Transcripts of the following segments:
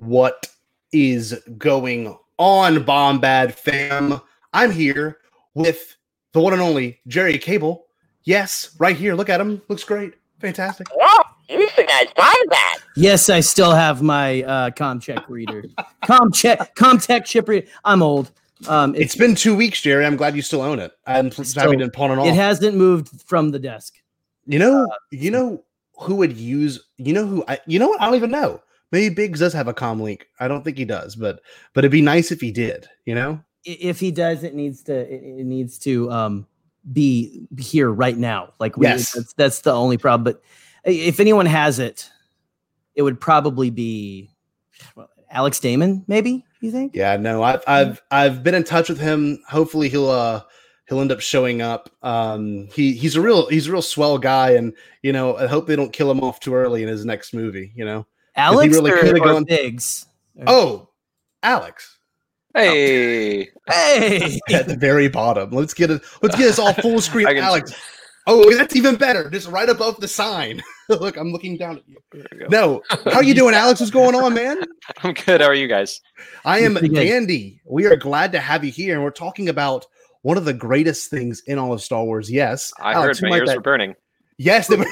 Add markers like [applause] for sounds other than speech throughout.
What is going on, Bombad fam? I'm here with the one and only Jerry Cable. Yes, right here. Look at him. Looks great. Fantastic. Oh, you guys Bombad. Yes, I still have my uh, ComCheck reader. ComCheck, CommTech chip reader. I'm old. Um, It's been two weeks, Jerry. I'm glad you still own it. I'm Still- happy to pawn it off. it hasn't moved from the desk. you know, you know who would use. You know who? I. You know what? I don't even know. Maybe Biggs does have a com link. I don't think he does, but but it'd be nice if he did. You know. If he does, it needs to. It, needs to um, be here right now. Like we, Yes. that's, that's the only problem. But if anyone has it, it would probably be well, Alex Damon. Maybe you think? Yeah, no, I've I've I've been in touch with him. Hopefully he'll uh he'll end up showing up. Um he he's a real he's a real swell guy and you know, I hope they don't kill him off too early in his next movie, you know. Alex really or, coulda or gone- Biggs? Oh, Alex. Hey, oh. Hey, At the very bottom. Let's get it let's get us all [laughs] full screen Alex. Oh, that's even better. Just right above the sign. [laughs] Look, I'm looking down at you. there we go. No, how are you doing, Alex? What's going on, man? [laughs] I'm good. How are you guys? I am Pretty. Dandy. We are glad to have you here, and we're talking about one of the greatest things in all of Star Wars. Yes, I Alex, heard my ears that- were burning. Yes. they were-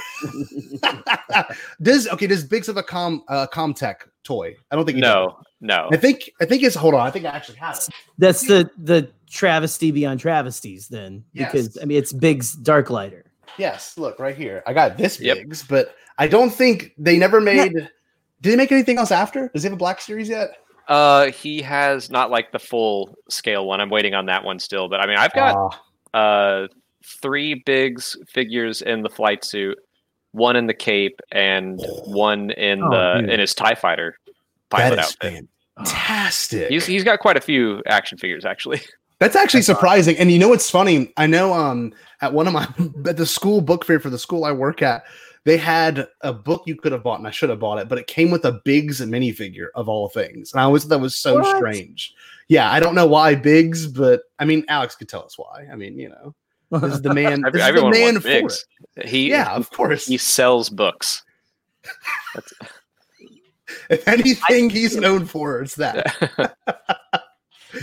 does okay? Does Biggs have a com uh, CommTech toy? I don't think. he does. No, no. I think I think it's. Hold on. I think I actually have it. that's the the travesty beyond travesties. Then because Yes. I mean it's Biggs Darklighter. Yes. Look right here. I got this Yep. Biggs, but I don't think they never made. Did they make anything else after? Does he have a Black Series yet? Uh, he has not like the full scale one. I'm waiting on that one still. But I mean, I've got Ah, uh three Biggs figures in the flight suit, one in the cape, and one in Oh, the dude. in his Tie Fighter pilot is outfit. fantastic. He's he's got quite a few action figures actually. [laughs] That's actually surprising. And you know what's funny? I know um at one of my [laughs] at the school book fair for the school I work at, they had a book you could have bought, and I should have bought it, but it came with a Biggs minifigure of all things. And I always thought that was so What? strange. Yeah, I don't know why Biggs, but I mean Alex could tell us why. I mean, you know, this is the [laughs] man. Every- This is the Everyone man wants for Biggs. it. He Yeah, of course. he sells books. [laughs] If anything he's [laughs] known for, it's that.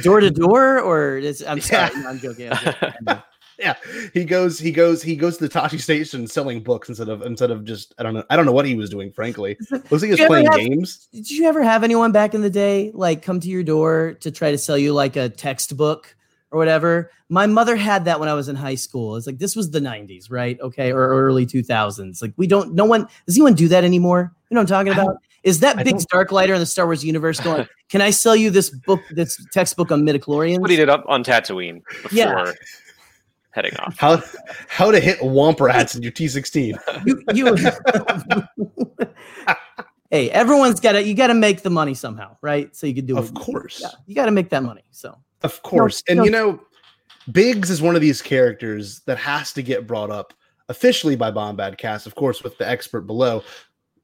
door to door or is I'm sorry, Yeah. no, I'm joking. I'm joking. yeah he goes he goes he goes to the Tosche Station selling books instead of instead of just i don't know i don't know what he was doing frankly looks like he was playing have- games Did you ever have anyone back in the day like come to your door to try to sell you like a textbook or whatever? My mother had that when I was in high school. It's like this was the 90s, right? Okay, or early 2000s. Like we don't no one does anyone do that anymore? You know what I'm talking about? Is that I big dark lighter in the Star Wars universe going, [laughs] "Can I sell you this book this textbook on midichlorians?" what he did up on Tatooine before Yeah. heading off. how how to hit womp rats in your t16 you [laughs] you Hey, everyone's got to you got to make the money somehow, right? So you could do of it. course Yeah, you got to make that money. So of course. And no. you know biggs is one of these characters that has to get brought up officially by bombad cast of course with the expert below.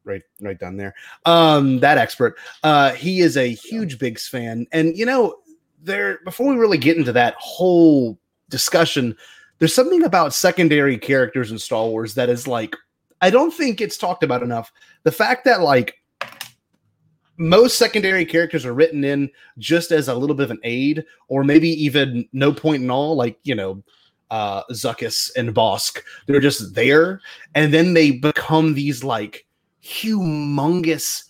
Right right down there. Um that expert. Uh he is a huge biggs fan. And you know there before we really get into that whole discussion there's something about secondary characters in star wars that is like i don't think it's talked about enough. The fact that like most secondary characters are written in just as a little bit of an aid or maybe even no point in all like you know uh Zuckuss and Bossk. They're just there and then they become these like humongous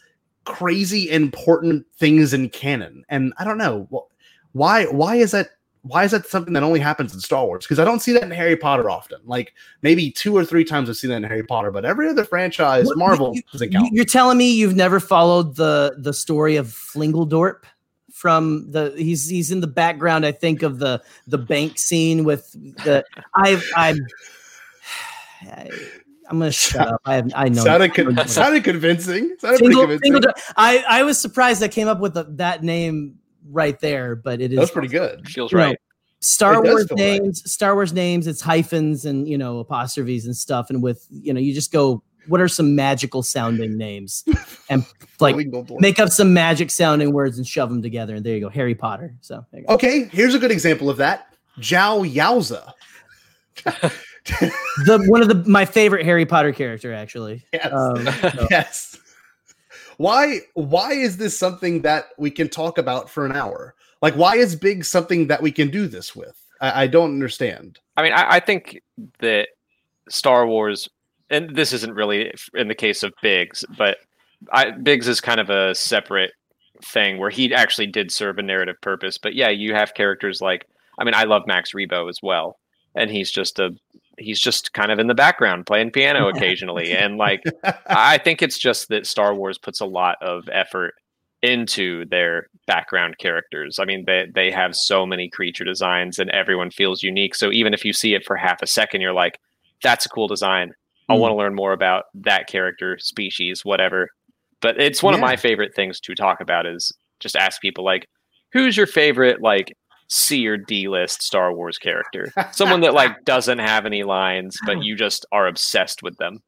crazy important things in canon. And i don't know why why is that why is that something that only happens in Star Wars? Because I don't see that in Harry Potter often. Like maybe two or three times I've seen that in Harry Potter, but every other franchise, What- Marvel you, doesn't count. You're telling me you've never followed the the story of Flingledorp from the he's he's in the background I think of the the bank scene with the I I'm I, [sighs] I'm gonna shut up. I have I know sounded, con- [laughs] sounded convincing. Sounded Fingle- convincing. I I was surprised I came up with the, that name right there, but it is That was pretty good. Feels you know, right. Star Wars feel right. names, Star Wars names, it's hyphens and you know apostrophes and stuff, and with you know you just go, what are some magical sounding names, and [laughs] like make up some magic sounding words and shove them together, and there you go, Harry Potter. So there you go. Okay, here's a good example of that. Joh Yowza. [laughs] the one of the my favorite Harry Potter character actually. Yes. Um, so- [laughs] yes. Why why is this something that we can talk about for an hour? Like, why is Big something that we can do this with? I, I don't understand. I mean, I, I think that Star Wars, and this isn't really in the case of Biggs, but I, Biggs is kind of a separate thing where he actually did serve a narrative purpose. But yeah, you have characters like, I mean, I love Max Rebo as well, and he's just a he's just kind of in the background playing piano occasionally, and like [laughs] I think it's just that Star Wars puts a lot of effort into their background characters. I mean, they they have so many creature designs and everyone feels unique. So even if you see it for half a second, you're like, that's a cool design. I Mm. want to learn more about that character, species, whatever. But it's one of my favorite things to talk about is just ask people like, who's your favorite like C or D list Star Wars character? Someone that like doesn't have any lines, but you just are obsessed with them.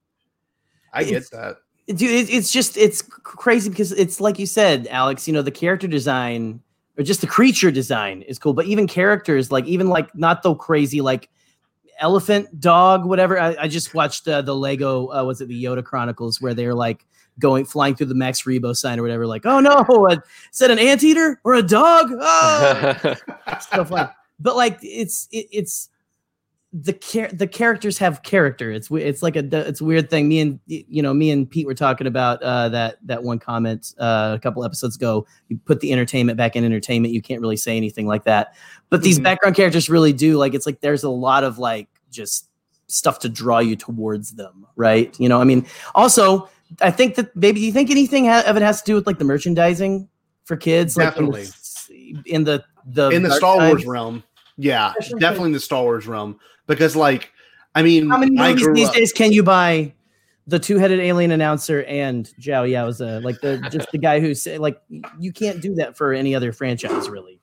I get It's- that. dude it, it's just it's crazy because it's like you said alex you know the character design or just the creature design is cool but even characters like even like not the crazy like elephant dog whatever i, I just watched uh, the lego uh, was it the yoda chronicles where they're like going flying through the max rebo sign or whatever like oh no [laughs] that an anteater or a dog [laughs] oh so fun. But like it's it, it's the char- the characters have character. It's it's like a it's a weird thing. Me and you know me and Pete were talking about uh, that that one comment uh, a couple episodes ago. You put the entertainment back in entertainment. You can't really say anything like that. But these Mhm. background characters really do. Like it's like there's a lot of like just stuff to draw you towards them, right? You know, I mean, also I think that maybe do you think anything ha- of it has to do with like the merchandising for kids, like in the Definitely. s- in the the in the Star Wars realm. Yeah, definitely in the Star Wars realm because, like, I mean, How many movies these up- days can you buy the two-headed alien announcer and Joh Yowza? Like the just the guy who say like you can't do that for any other franchise, really.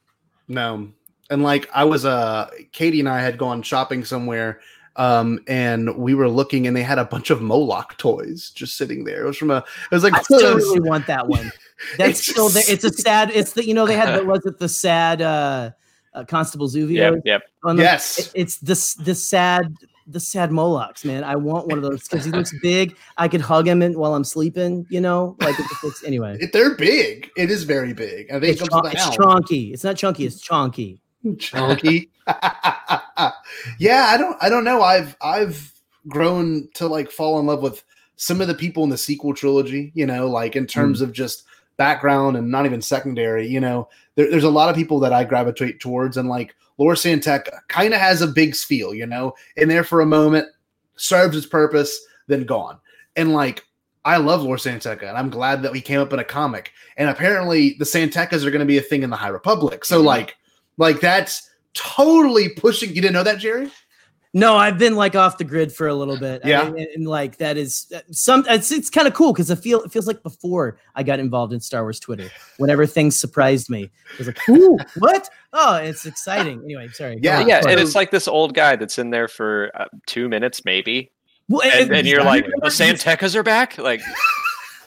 No. And like I was uh Katie and I had gone shopping somewhere um and we were looking and they had a bunch of Moloch toys just sitting there. It was from a it was like I still really want that one. [laughs] That's It's still there. It's a sad. It's the you know they had the, was it the sad uh, uh Constable Zuvio? yep, yep. on Yes. it- it's this the sad the sad Molochs, man. I want one of those because he looks big. I could hug him in, while I'm sleeping. You know, like it just looks, anyway. It- they're big. It is very big. I think It's, it comes chon- with it's chonky. It's not chunky. It's chonky. Chunky. [laughs] yeah, I don't I don't know. I've I've grown to like fall in love with some of the people in the sequel trilogy, you know, like in terms of just background and not even secondary, you know. There, there's a lot of people that I gravitate towards and like Lor San Tekka kind of has a big feel, you know, in there for a moment, serves its purpose, then gone. And like I love Lor San Tekka, and I'm glad that we came up in a comic. And apparently, the San Tekkas are going to be a thing in the High Republic. So, Mhm. like, like that's totally pushing. You didn't know that, Jerry? No, I've been like off the grid for a little bit. I Yeah. mean, and, and, like that is uh, some. It's it's kind of cool because I feel it feels like before I got involved in Star Wars Twitter, whenever things surprised me, it was like, ooh, what? Oh, it's exciting. Anyway, sorry. Yeah, yeah, Sorry. and it's like this old guy that's in there for uh, two minutes, maybe, Well, and, and you're like, remember the San Tekkas are back. Like, [laughs]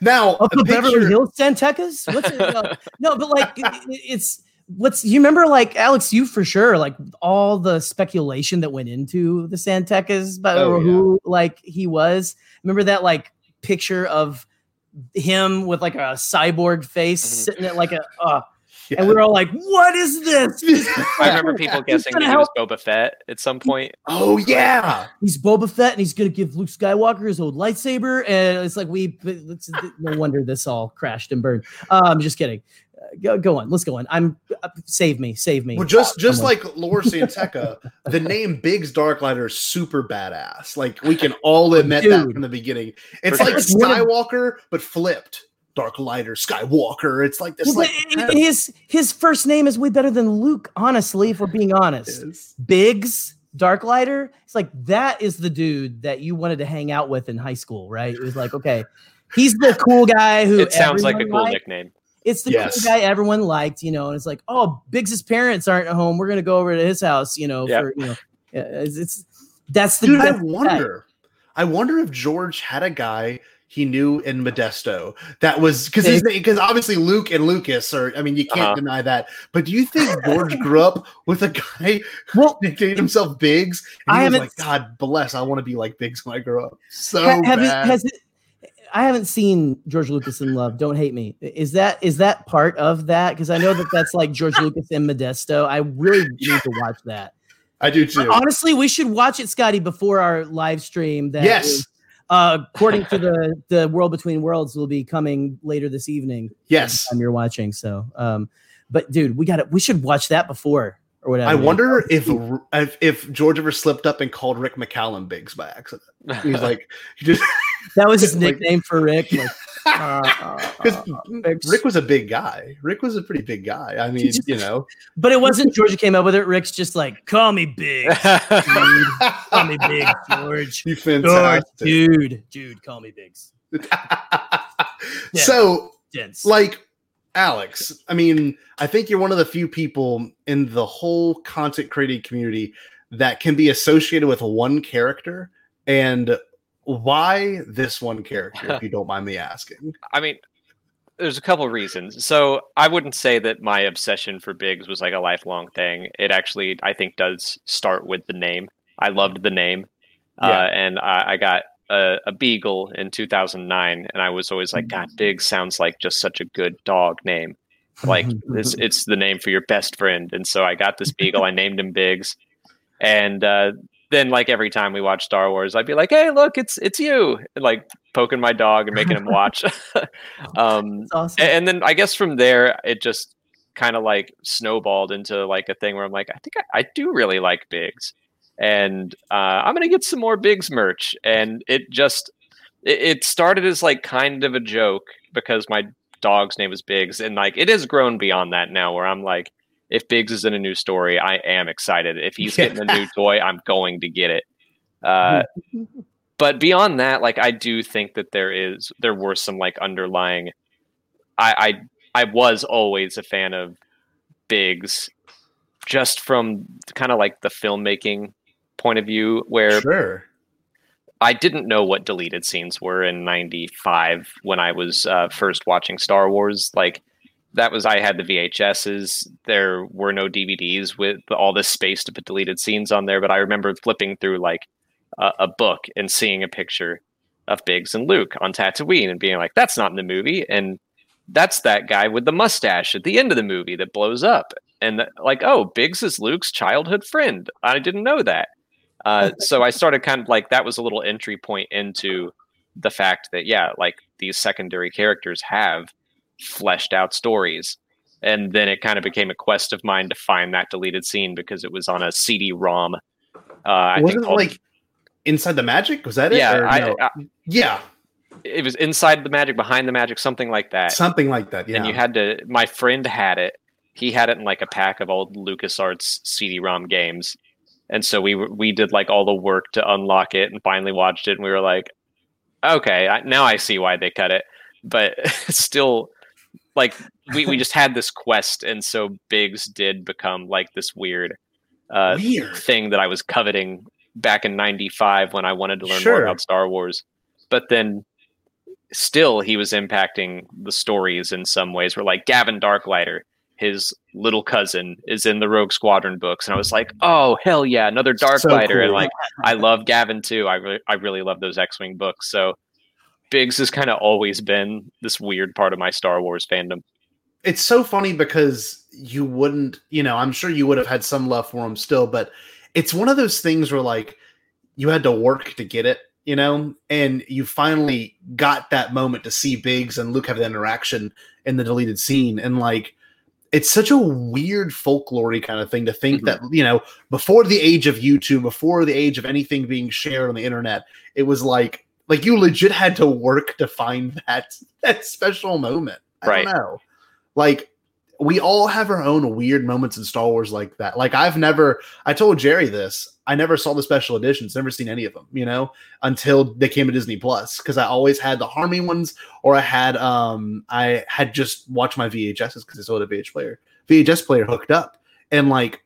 now, Oh, a the Beverly picture- Hills San Tekkas? What's it? No, no, but like it, it- it's what's you remember like Alex, you for sure, like all the speculation that went into the San Tekkas, but Oh, yeah. who like he was. Remember that like picture of him with like a cyborg face Mhm. sitting at like a uh, [laughs] Yeah. and we were all like, what is this? [laughs] I remember people [laughs] guessing he was Boba Fett at some point. oh yeah, He's Boba Fett and he's gonna give Luke Skywalker his old lightsaber, and it's like we. No wonder this all crashed and burned. I'm just kidding. Go, go on. Let's go on. I'm uh, save me, save me. Well, just just Someone. like Laura Santeca, [laughs] the name Biggs Darklighter is super badass. Like we can all admit that from the beginning. It's For like sure. Skywalker, but flipped. Darklighter, Skywalker. It's like this. Well, like his his first name is way better than Luke. Honestly, if we're being [laughs] honest, is. Biggs Darklighter. It's like that is the dude that you wanted to hang out with in high school, right? It was like, okay, he's the cool guy who It sounds like a cool liked. nickname. It's the Yes. cool guy everyone liked, you know, and it's like, oh, Biggs's parents aren't at home. We're gonna go over to his house, you know, Yeah. for you know, it's, it's that's the Dude, I that's the wonder. I wonder if George had a guy he knew in Modesto that was because his because obviously Luke and Lucas are. I mean, you can't Uh-huh. deny that. But do you think [laughs] George grew up with a guy who Well, who nicknamed himself Biggs? And I he was haven't- like, God bless, I want to be like Biggs when I grow up. So ha- have you, bad. has it? I haven't seen George Lucas in Love. Don't hate me. Is that is that part of that? Because I know that that's like George Lucas in Modesto. I really need to watch that. I do too. Honestly, we should watch it, Scotty, before our live stream. That Yes. is, uh, according to the the World Between Worlds, will be coming later this evening. yes. time you're watching. So, um, but dude, we got to We should watch that before or whatever. I wonder if, if if George ever slipped up and called Rick McCallum Biggs by accident. He's like, [laughs] he just that was his like- nickname for Rick. Like, [laughs] uh, uh, uh, Rick was a big guy. Rick was a pretty big guy. I mean, just- [laughs] you know, but it wasn't George who came up with it. Rick's just like, call me big, dude. Call me big, George. [laughs] you George, fantastic. dude, dude, call me Biggs. So, Dense. like Alex, I mean, I think you're one of the few people in the whole content creating community that can be associated with one character and why this one [laughs] character if you don't mind me asking I mean, there's a couple reasons. So I wouldn't say that my obsession for Biggs was like a lifelong thing. It actually, I think, does start with the name. I loved the name, Yeah. uh, and I, I got a, a beagle in 2009, and I was always like, God, Biggs sounds like just such a good dog name. Like [laughs] this, it's the name for your best friend, and so I got this beagle. I named him Biggs, and uh, then like every time we watch Star Wars, I'd be like, "Hey, look, it's it's you!" And, like poking my dog and making him watch. [laughs] [laughs] um, awesome. and then I guess from there it just kind of like snowballed into like a thing where I'm like, I think I, I do really like Biggs, and uh, I'm gonna get some more Biggs merch. And it just it, it started as like kind of a joke because my dog's name is Biggs, and like it has grown beyond that now, where I'm like, if Biggs is in a new story, I am excited. If he's getting a new toy, I'm going to get it. Uh, [laughs] but beyond that, like I do think that there is there were some like underlying. I I I was always a fan of Biggs, just from kind of like the filmmaking point of view, where sure I didn't know what deleted scenes were in '95 when I was uh, first watching Star Wars. Like that was I had the VHSs. There were no DVDs with all this space to put deleted scenes on there. But I remember flipping through like a, a book and seeing a picture of Biggs and Luke on Tatooine and being like, "That's not in the movie," and that's that guy with the mustache at the end of the movie that blows up. And like, oh, Biggs is Luke's childhood friend. I didn't know that. Uh, [laughs] so I started kind of like that was a little entry point into the fact that yeah, like these secondary characters have fleshed out stories. And then it kind of became a quest of mine to find that deleted scene because it was on a CD-ROM. Uh, I wasn't think it like inside the magic was that it yeah, I, no? I, yeah it was inside the magic, behind the magic, something like that. something like that yeah And you had to. My friend had it. He had it in like a pack of old LucasArts CD-ROM games, and so we we did like all the work to unlock it, and finally watched it, and we were like, okay, I, now I see why they cut it, but [laughs] still, like we we just had this quest, and so Biggs did become like this weird uh, weird thing that I was coveting back in 95 when I wanted to learn Sure. more about Star Wars. But then still he was impacting the stories in some ways where like Gavin Darklighter, his little cousin, is in the Rogue Squadron books. And I was like, oh hell yeah, another Darklighter. cool. And like I love Gavin too. I really I really love those X-Wing books. So Biggs has kind of always been this weird part of my Star Wars fandom. it's so funny because you wouldn't, you know, I'm sure you would have had some love for him still, but it's one of those things where like you had to work to get it, you know, and you finally got that moment to see Biggs and Luke have that interaction in the deleted scene. And like, it's such a weird folklore kind of thing to think Mhm. that, you know, before the age of YouTube, before the age of anything being shared on the internet, it was like, like you legit had to work to find [laughs] that that special moment. I Right. don't know. Like we all have our own weird moments in Star Wars like that. Like I've never I told Jerry this. I never saw the special editions, never seen any of them, you know, until they came to Disney Plus because I always had the Harmy ones or I had um I had just watched my VHSs because I still had a VH player. VHS player hooked up. And like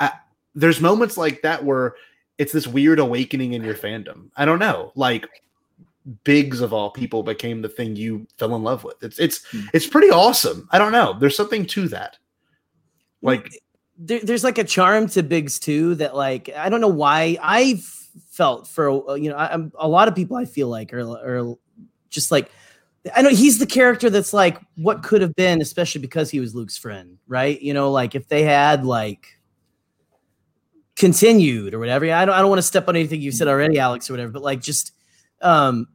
I, there's moments like that where it's this weird awakening in your fandom. I don't know. Like Biggs of all people became the thing you fell in love with. It's it's Hmm. it's pretty awesome. I don't know. There's something to that. Like there, there's like a charm to Biggs too that like I don't know why I felt for uh, you know I, I'm, a lot of people I feel like are are just like I know he's the character that's like what could have been, especially because he was Luke's friend, right? You know, like if they had like continued or whatever. I don't I don't want to step on anything you said already, Alex, or whatever, but like just um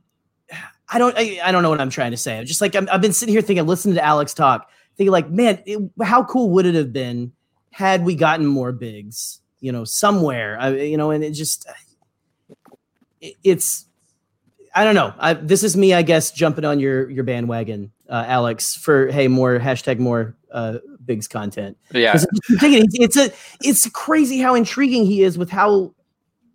[sighs] I don't I, I don't know what I'm trying to say. I'm just like i have been sitting here thinking, listening to Alex talk, thinking like, man, it, how cool would it have been had we gotten more Biggs, you know, somewhere, I, you know, and it just it, it's I don't know. I, this is me, I guess, jumping on your your bandwagon, uh, Alex, for hey more hashtag more uh, Biggs content. Yeah, it's, it's a it's crazy how intriguing he is with how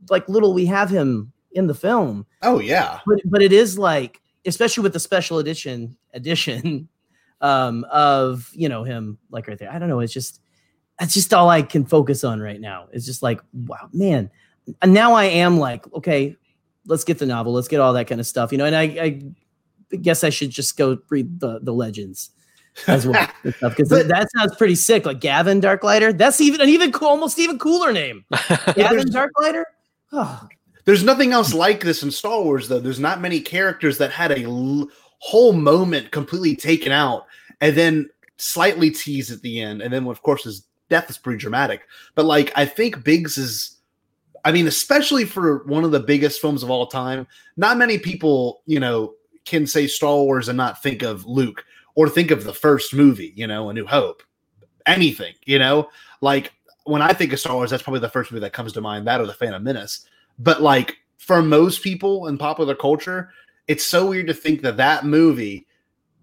like little we have him in the film. Oh yeah, but but it is like especially with the special edition edition [laughs] um, of you know him like right there. I don't know. It's just that's just all I can focus on right now. It's just like wow, man. And now I am like okay, let's get the novel, let's get all that kind of stuff, you know. And I, I guess I should just go read the the legends as well [laughs] because that sounds pretty sick. Like Gavin Darklighter, that's even an even cool, almost even cooler name. [laughs] Gavin Darklighter. Oh. There's nothing else like this in Star Wars, though. There's not many characters that had a l- whole moment completely taken out and then slightly teased at the end, and then of course his death is pretty dramatic. But like, I think Biggs is I mean, especially for one of the biggest films of all time, not many people, you know, can say Star Wars and not think of Luke or think of the first movie, you know, A New Hope. Anything, you know, like when I think of Star Wars, that's probably the first movie that comes to mind, that or The Phantom Menace. But like for most people in popular culture, it's so weird to think that that movie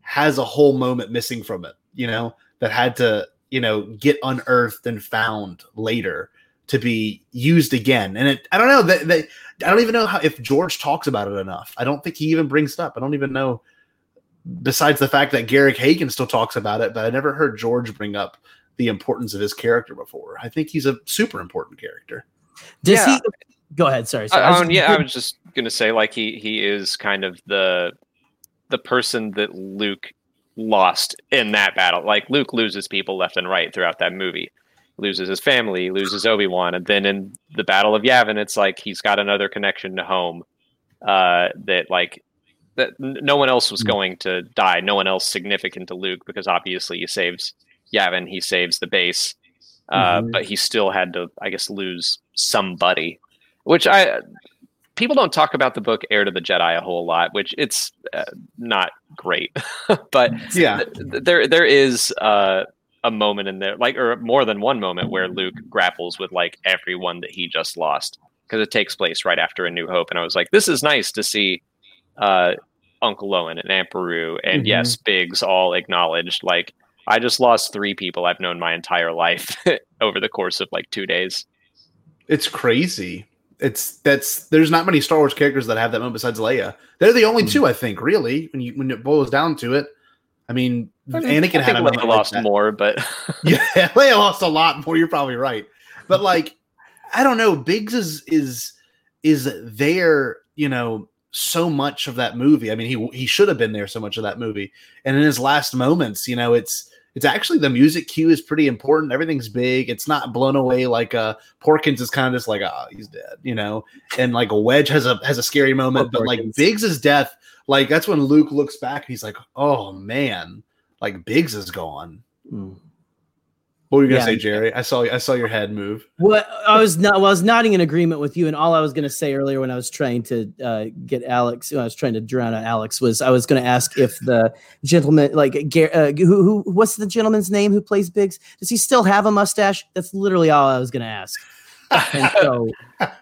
has a whole moment missing from it, you know, that had to, you know, get unearthed and found later to be used again. And it, I don't know that I don't even know how if George talks about it enough. I don't think he even brings it up. I don't even know. Besides the fact that Garrick Hagon still talks about it, but I never heard George bring up the importance of his character before. I think he's a super important character. Does yeah. he? Go ahead. Sorry. sorry. I, I yeah, I was just gonna say like he he is kind of the the person that Luke lost in that battle. Like Luke loses people left and right throughout that movie loses his family, loses Obi Wan, and then in the Battle of Yavin, it's like he's got another connection to home uh, that like that no one else was hmm. going to die, no one else significant to Luke because obviously he saves Yavin, he saves the base, uh, mm-hmm. but he still had to, I guess, lose somebody, which I people don't talk about the book Heir to the Jedi a whole lot, which it's uh, not great, [laughs] but yeah, th- there there is uh, a moment in there, like, or more than one moment where Luke grapples with like everyone that he just lost because it takes place right after A New Hope. And I was like, this is nice to see uh, Uncle Owen and Aunt Beru and mm-hmm. yes, Biggs all acknowledged. Like, I just lost three people I've known my entire life [laughs] over the course of like two days. It's crazy. It's that's there's not many Star Wars characters that have that moment besides Leia. They're the only mm-hmm. two, I think, really, when you when it boils down to it. I mean, I mean Anakin I had a Leia lost like more, but [laughs] yeah, Leia lost a lot more. You're probably right, but like, I don't know. Biggs is is is there, you know, so much of that movie. I mean, he he should have been there so much of that movie, and in his last moments, you know, it's it's actually the music cue is pretty important. Everything's big. It's not blown away like uh Porkins is kind of just like ah oh, he's dead, you know, and like a Wedge has a has a scary moment, but like Biggs's death like that's when Luke looks back and he's like, "Oh man, like Biggs is gone." Mm. What were you gonna yeah. say, Jerry? I saw I saw your head move. What I was not well, I was nodding in agreement with you, and all I was gonna say earlier when I was trying to uh, get Alex, I was trying to drown out Alex, was I was gonna ask if the gentleman, like uh, who, who, what's the gentleman's name who plays Biggs? Does he still have a mustache? That's literally all I was gonna ask. [laughs] so,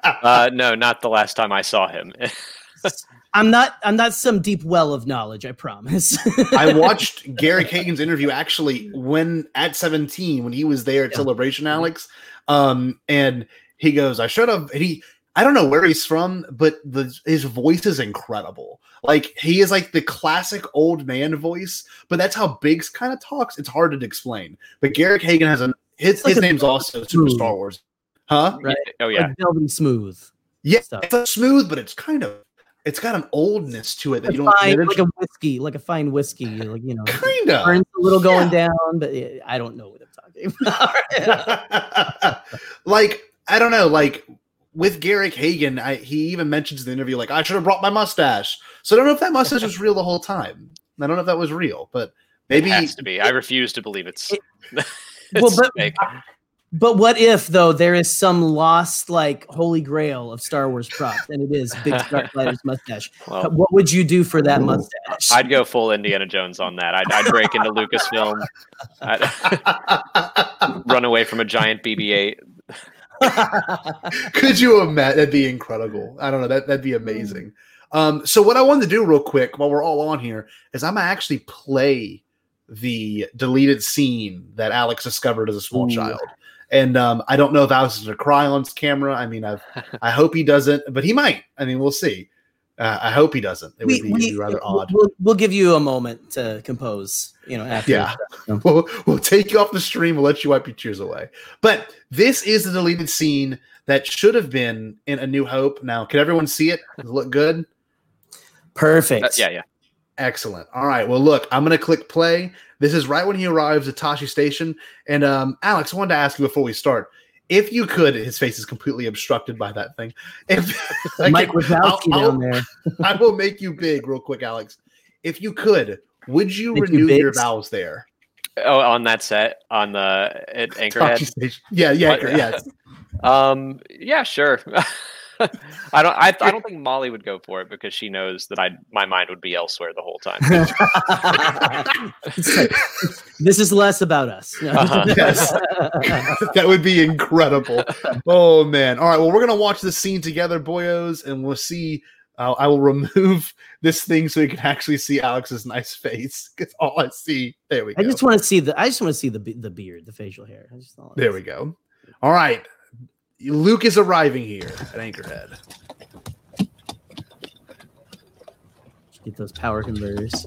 uh, no, not the last time I saw him. [laughs] I'm not I'm not some deep well of knowledge, I promise. I [laughs] watched Gary Hagon's interview actually when at 17 when he was there at yeah. Celebration Alex. Um and he goes, I should have he I don't know where he's from, but the his voice is incredible. Like he is like the classic old man voice, but that's how Biggs kind of talks. It's hard to explain. But Garrick Hagon has a his, like his name's also Super Star Wars. Huh? Right. Oh yeah. Like Smooth. Yeah, stuff. it's smooth, but it's kind of it's got an oldness to it that a you don't fine, like a whiskey, like a fine whiskey, like you know, kind of a little going yeah. down, but I don't know what I'm talking [laughs] about. [laughs] like I don't know, like with Garrick Hagon, I, he even mentions in the interview like I should have brought my mustache. So I don't know if that mustache was real the whole time. I don't know if that was real, but maybe it has to be. I refuse to believe it's. Well, [laughs] it's but- fake. But what if though there is some lost like holy grail of Star Wars props, and it is Big Darth [laughs] Vader's mustache? Well, what would you do for that mustache? I'd go full Indiana Jones on that. I'd, I'd break into Lucasfilm. I'd [laughs] run away from a giant BB-8. [laughs] Could you imagine? That'd be incredible. I don't know. That that'd be amazing. Um, so what I wanted to do real quick while we're all on here is I'm gonna actually play the deleted scene that Alex discovered as a small Ooh. child. And um, I don't know if Alex is gonna cry on camera. I mean, I've, [laughs] I hope he doesn't, but he might. I mean, we'll see. Uh, I hope he doesn't. It would be, it'd be rather we'll- odd. We'll, we'll give you a moment to compose. You know, after Yeah. we'll, we'll take you off the stream. We'll let you wipe your tears away. But this is the deleted scene that should have been in A New Hope. Now, can everyone see it? Does it look good? Perfect. Uh, yeah, yeah. Excellent. All right. Well, look, I'm going to click play. This is right when he arrives at Tosche Station. And um, Alex, I wanted to ask you before we start if you could, his face is completely obstructed by that thing. If I [laughs] Mike could- Wazowski I'll- down there. [laughs] I will make you big real quick, Alex. If you could, would you Make you renew your vows there? Oh, on that set on the at Tosche Anchorhead. Station. Yeah, yeah, Anchor- yeah. [laughs] Um, yeah, sure. I don't. I, I don't think Molly would go for it because she knows that I my mind would be elsewhere the whole time. Like, [laughs] this is less about us. Uh-huh. Yes. [laughs] that would be incredible. Oh man! All right, well, we're gonna watch this scene together, boyos, and we'll see. Uh, I will remove [laughs] this thing so you can actually see Alex's nice face. Because all I see, there we go. I just want to see the. I just want to see the the beard, the facial hair. I just all I there we go. All right, Luke is arriving here at Anchorhead. Get those power converters.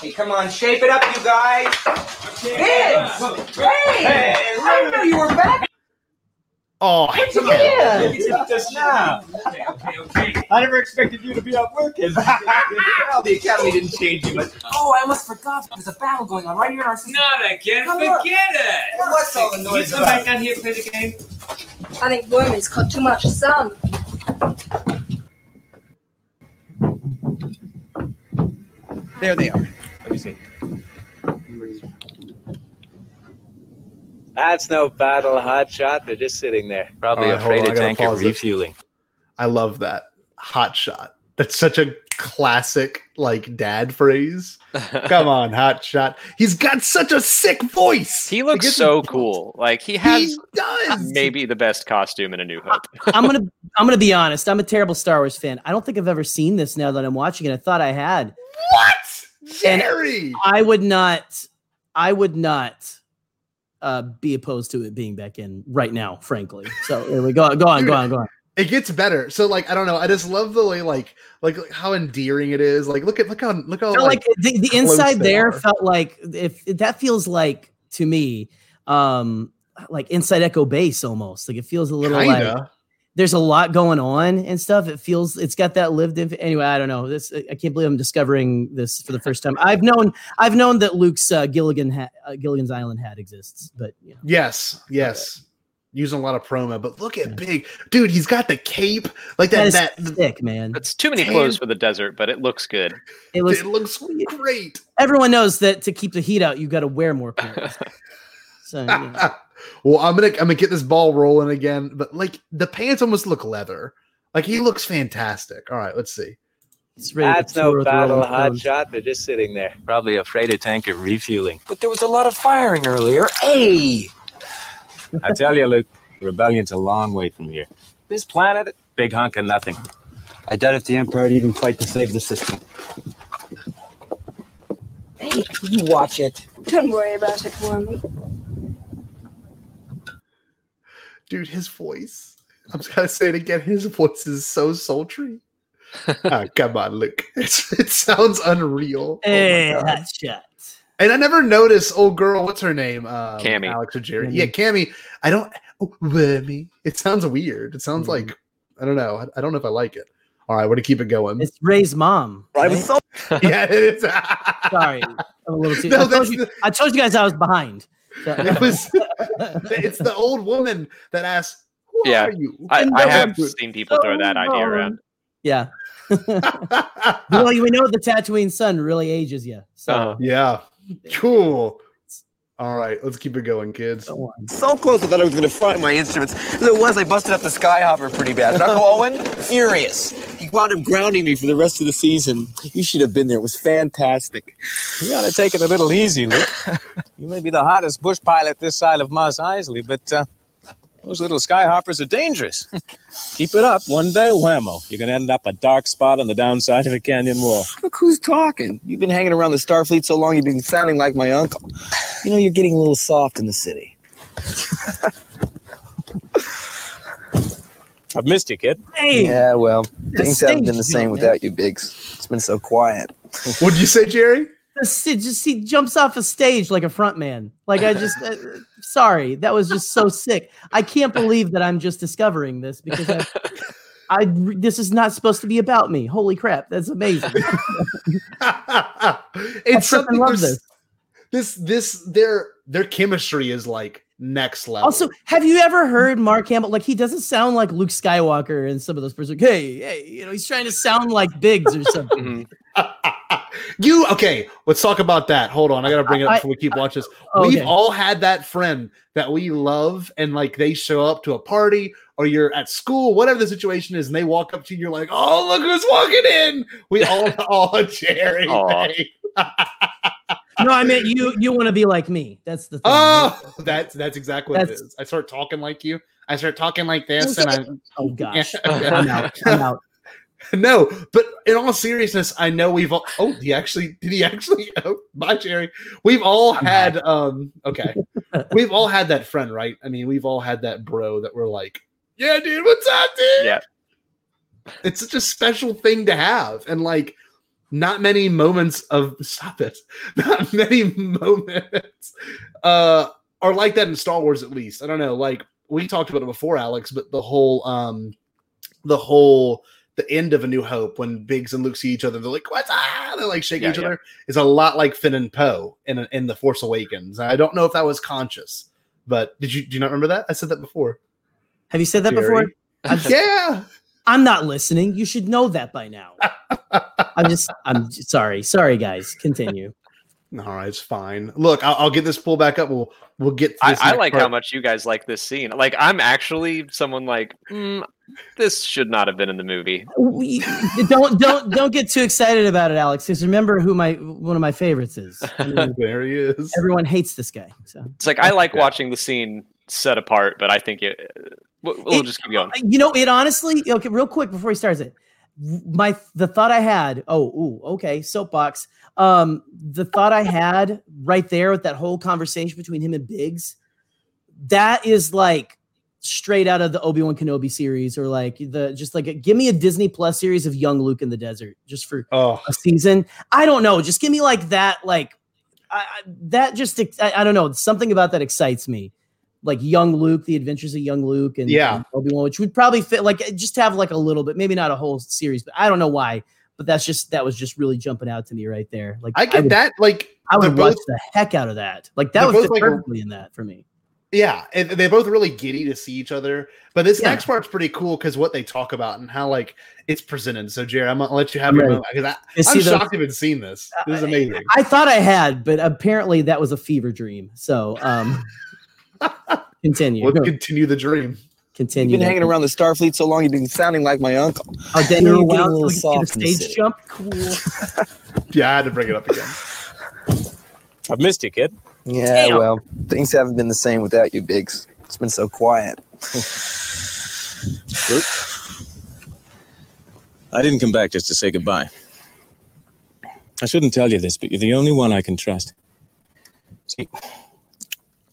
Hey, come on, shape it up, you guys. Kids! Hey! I didn't know you were back. Oh, Come on. Just now. Okay, okay, okay. I never expected you to be out working. [laughs] well, the academy didn't change you much. Oh, I almost forgot. There's a battle going on right here in our system. Not again. Come Forget on. it. What's all the You noise come back down here and play the game. I think Wormy's got too much sun. There they are. Let me see. That's no battle hot shot. They're just sitting there, probably All right, hold afraid of gotta tanker pause it. refueling. I love that hot shot. That's such a classic like dad phrase. [laughs] Come on, hot shot. He's got such a sick voice. he looks Like, so it's- cool. Like he He has does. maybe the best costume in A New Hope. [laughs] I'm gonna [laughs] I'm gonna be honest. I'm a terrible Star Wars fan. I don't think I've ever seen this. Now that I'm watching it, I thought I had. What? And- Jerry. I would not. I would not uh, be opposed to it being back in right now. Frankly. So there we go. Go on. Go on. Go on. it gets better. So like I don't know. I just love the way like like, like how endearing it is. Like look at look how look how like, like, the, the inside there are. felt like if that feels like to me um like inside echo base almost like it feels a little like kinda. There's a lot going on and stuff it feels it's got that lived in anyway i don't know this i can't believe i'm discovering this for the first time i've known i've known that luke's uh, gilligan hat uh, gilligan's island hat exists but you know, Yes, yes. Using a lot of promo, but look at big dude. He's got the cape like that that. is That, sick man It's too many Tan- clothes for the desert, but it looks good. it was it looks great. everyone knows that to keep the heat out you got to wear more clothes [laughs] so you know. Well, I'm gonna I'm gonna get this ball rolling again, but like the pants almost look leather. Like he looks fantastic. All right, let's see. It's ready to That's tour no battle Rolling hot shot. They're just sitting there, probably afraid of tanker refueling. But there was a lot of firing earlier. Hey! I tell you, Luke, rebellion's a long way from here. This planet, big hunk of nothing. I doubt if the Empire would even fight to save the system. Hey, you watch it. Don't worry about it, Wormy. Dude, his voice. I'm just gonna say it again. His voice is so sultry. [laughs] Ah, come on, Luke. [laughs] It's, it sounds unreal. Oh Hey, God. hot shot. And I never noticed. old girl, what's her name? Um, Camie. Alex or Jerry. Camie. Yeah, Camie. I don't. Oh, Wormy. It sounds weird. It sounds Mhm. like I don't know. I, I don't know if I like it. All right, we're gonna keep it going. It's Rey's mom. I right? was so [laughs] yeah, it is. Sorry, I'm a little too. No, I, told you, the- I told you guys I was behind. It was. it's the old woman that asks, "Who Yeah. are you?" I, I have one- seen people throw that idea around. yeah. [laughs] well, we know the Tatooine sun really ages you. So Uh-huh. yeah, cool. All right, let's keep it going, kids. So close I thought I was going to find my instruments. As it was, I busted up the Skyhopper pretty bad. Uncle Owen, furious. He wound up grounding me for the rest of the season. You should have been there. It was fantastic. You ought to take it a little easy, Luke. [laughs] You may be the hottest bush pilot this side of Mos Eisley, but uh, those little skyhoppers are dangerous. [laughs] Keep it up. One day, whammo, you're gonna end up a dark spot on the downside of a canyon wall. Look who's talking. You've been hanging around the Starfleet so long, you've been sounding like my uncle. You know, you're getting a little soft in the city. [laughs] I've missed you, kid. Hey, Yeah, well, things haven't been the same joke, without you, Biggs. It's been so quiet. What'd you say, Jerry? Just, just he jumps off a stage like a front man. Like I just, uh, sorry, that was just so sick. I can't believe that I'm just discovering this because I, [laughs] I this is not supposed to be about me. Holy crap, that's amazing. [laughs] it's freaking something. love there's- This, this, their, their chemistry is like next level. Also, have you ever heard Mark Hamill? Like he doesn't sound like Luke Skywalker and some of those person. Like, hey, hey, you know, he's trying to sound like Biggs or something. [laughs] you okay? Let's talk about that. Hold on, I gotta bring it up I- before we keep watching this. Oh, okay. We've all had that friend that we love, and like they show up to a party or you're at school, whatever the situation is, and they walk up to you, you're like, "Oh, look who's walking in!" We all, [laughs] oh, Jerry. No, I meant you. You want to be like me. That's the thing. Oh, [laughs] that's that's exactly what it is. I start talking like you. I start talking like this, and I'm oh gosh, Yeah. [laughs] I'm out. I'm out. [laughs] no, but in all seriousness, I know we've all. Oh, he actually did. He actually. [laughs] Oh, bye, Jerry. We've all had. Um. Okay, [laughs] we've all had that friend, right? I mean, we've all had that bro that we're like, "Yeah, dude, what's up, dude?" Yeah. It's such a special thing to have, and like, not many moments of stop it. Not many moments uh are like that in Star Wars, at least. I don't know. Like we talked about it before, Alex, but the whole um the whole the end of A New Hope when Biggs and Luke see each other, they're like, "What's ah?" They're like shaking Yeah, each yeah. other. Is a lot like Finn and Poe in in the Force Awakens. I don't know if that was conscious, but did you do you not remember that? I said that before. Have you said that Jerry. before? I'm, [laughs] Yeah. I'm not listening. You should know that by now. [laughs] I'm just. I'm j- sorry. Sorry, guys. Continue. All right, it's fine. Look, I'll, I'll get this pull back up. We'll we'll get. To I, I like part. how much you guys like this scene. Like, I'm actually someone like, mm, this should not have been in the movie. We, don't don't don't get too excited about it, Alex. Because remember who my one of my favorites is. [laughs] There he is. everyone hates this guy. So It's like I like watching the scene set apart, but I think it. We'll, we'll It- just keep going. you know, it honestly. Okay, real quick before he starts it, my the thought I had. Oh, ooh, okay, soapbox. Um, the thought I had right there with that whole conversation between him and Biggs, that is like straight out of the Obi Wan Kenobi series, or like the just like a, give me a Disney Plus series of young Luke in the desert, just for Oh, a season. I don't know. Just give me like that. Like I, that. Just I, I don't know. Something about that excites me. Like young Luke, the Adventures of Young Luke, and Yeah. Obi Wan, which would probably fit. Like just have like a little bit, maybe not a whole series, but I don't know why. But that's just that was just really jumping out to me right there. Like I get would, that. Like I would they're watch the heck out of that. Like that they're both like- perfectly in that for me. Yeah, and they're both really giddy to see each other. But this Yeah. next part's pretty cool because what they talk about and how like it's presented. So, Jerry, I'm gonna let you have your moment because You I'm shocked you've seen this. This is amazing. I thought I had, but apparently that was a fever dream. So um [laughs] continue. Let's continue the dream. Continue. You've been hanging around the Starfleet so long, you've been sounding like my uncle. Oh, You then know, you're you're getting a little So we soft get a stage jump. Cool. [laughs] Yeah, I had to bring it up again. I've missed you, kid. Yeah, Damn. well, things haven't been the same without you, Biggs. It's been so quiet. [laughs] I didn't come back just to say goodbye. I shouldn't tell you this, but you're the only one I can trust. See,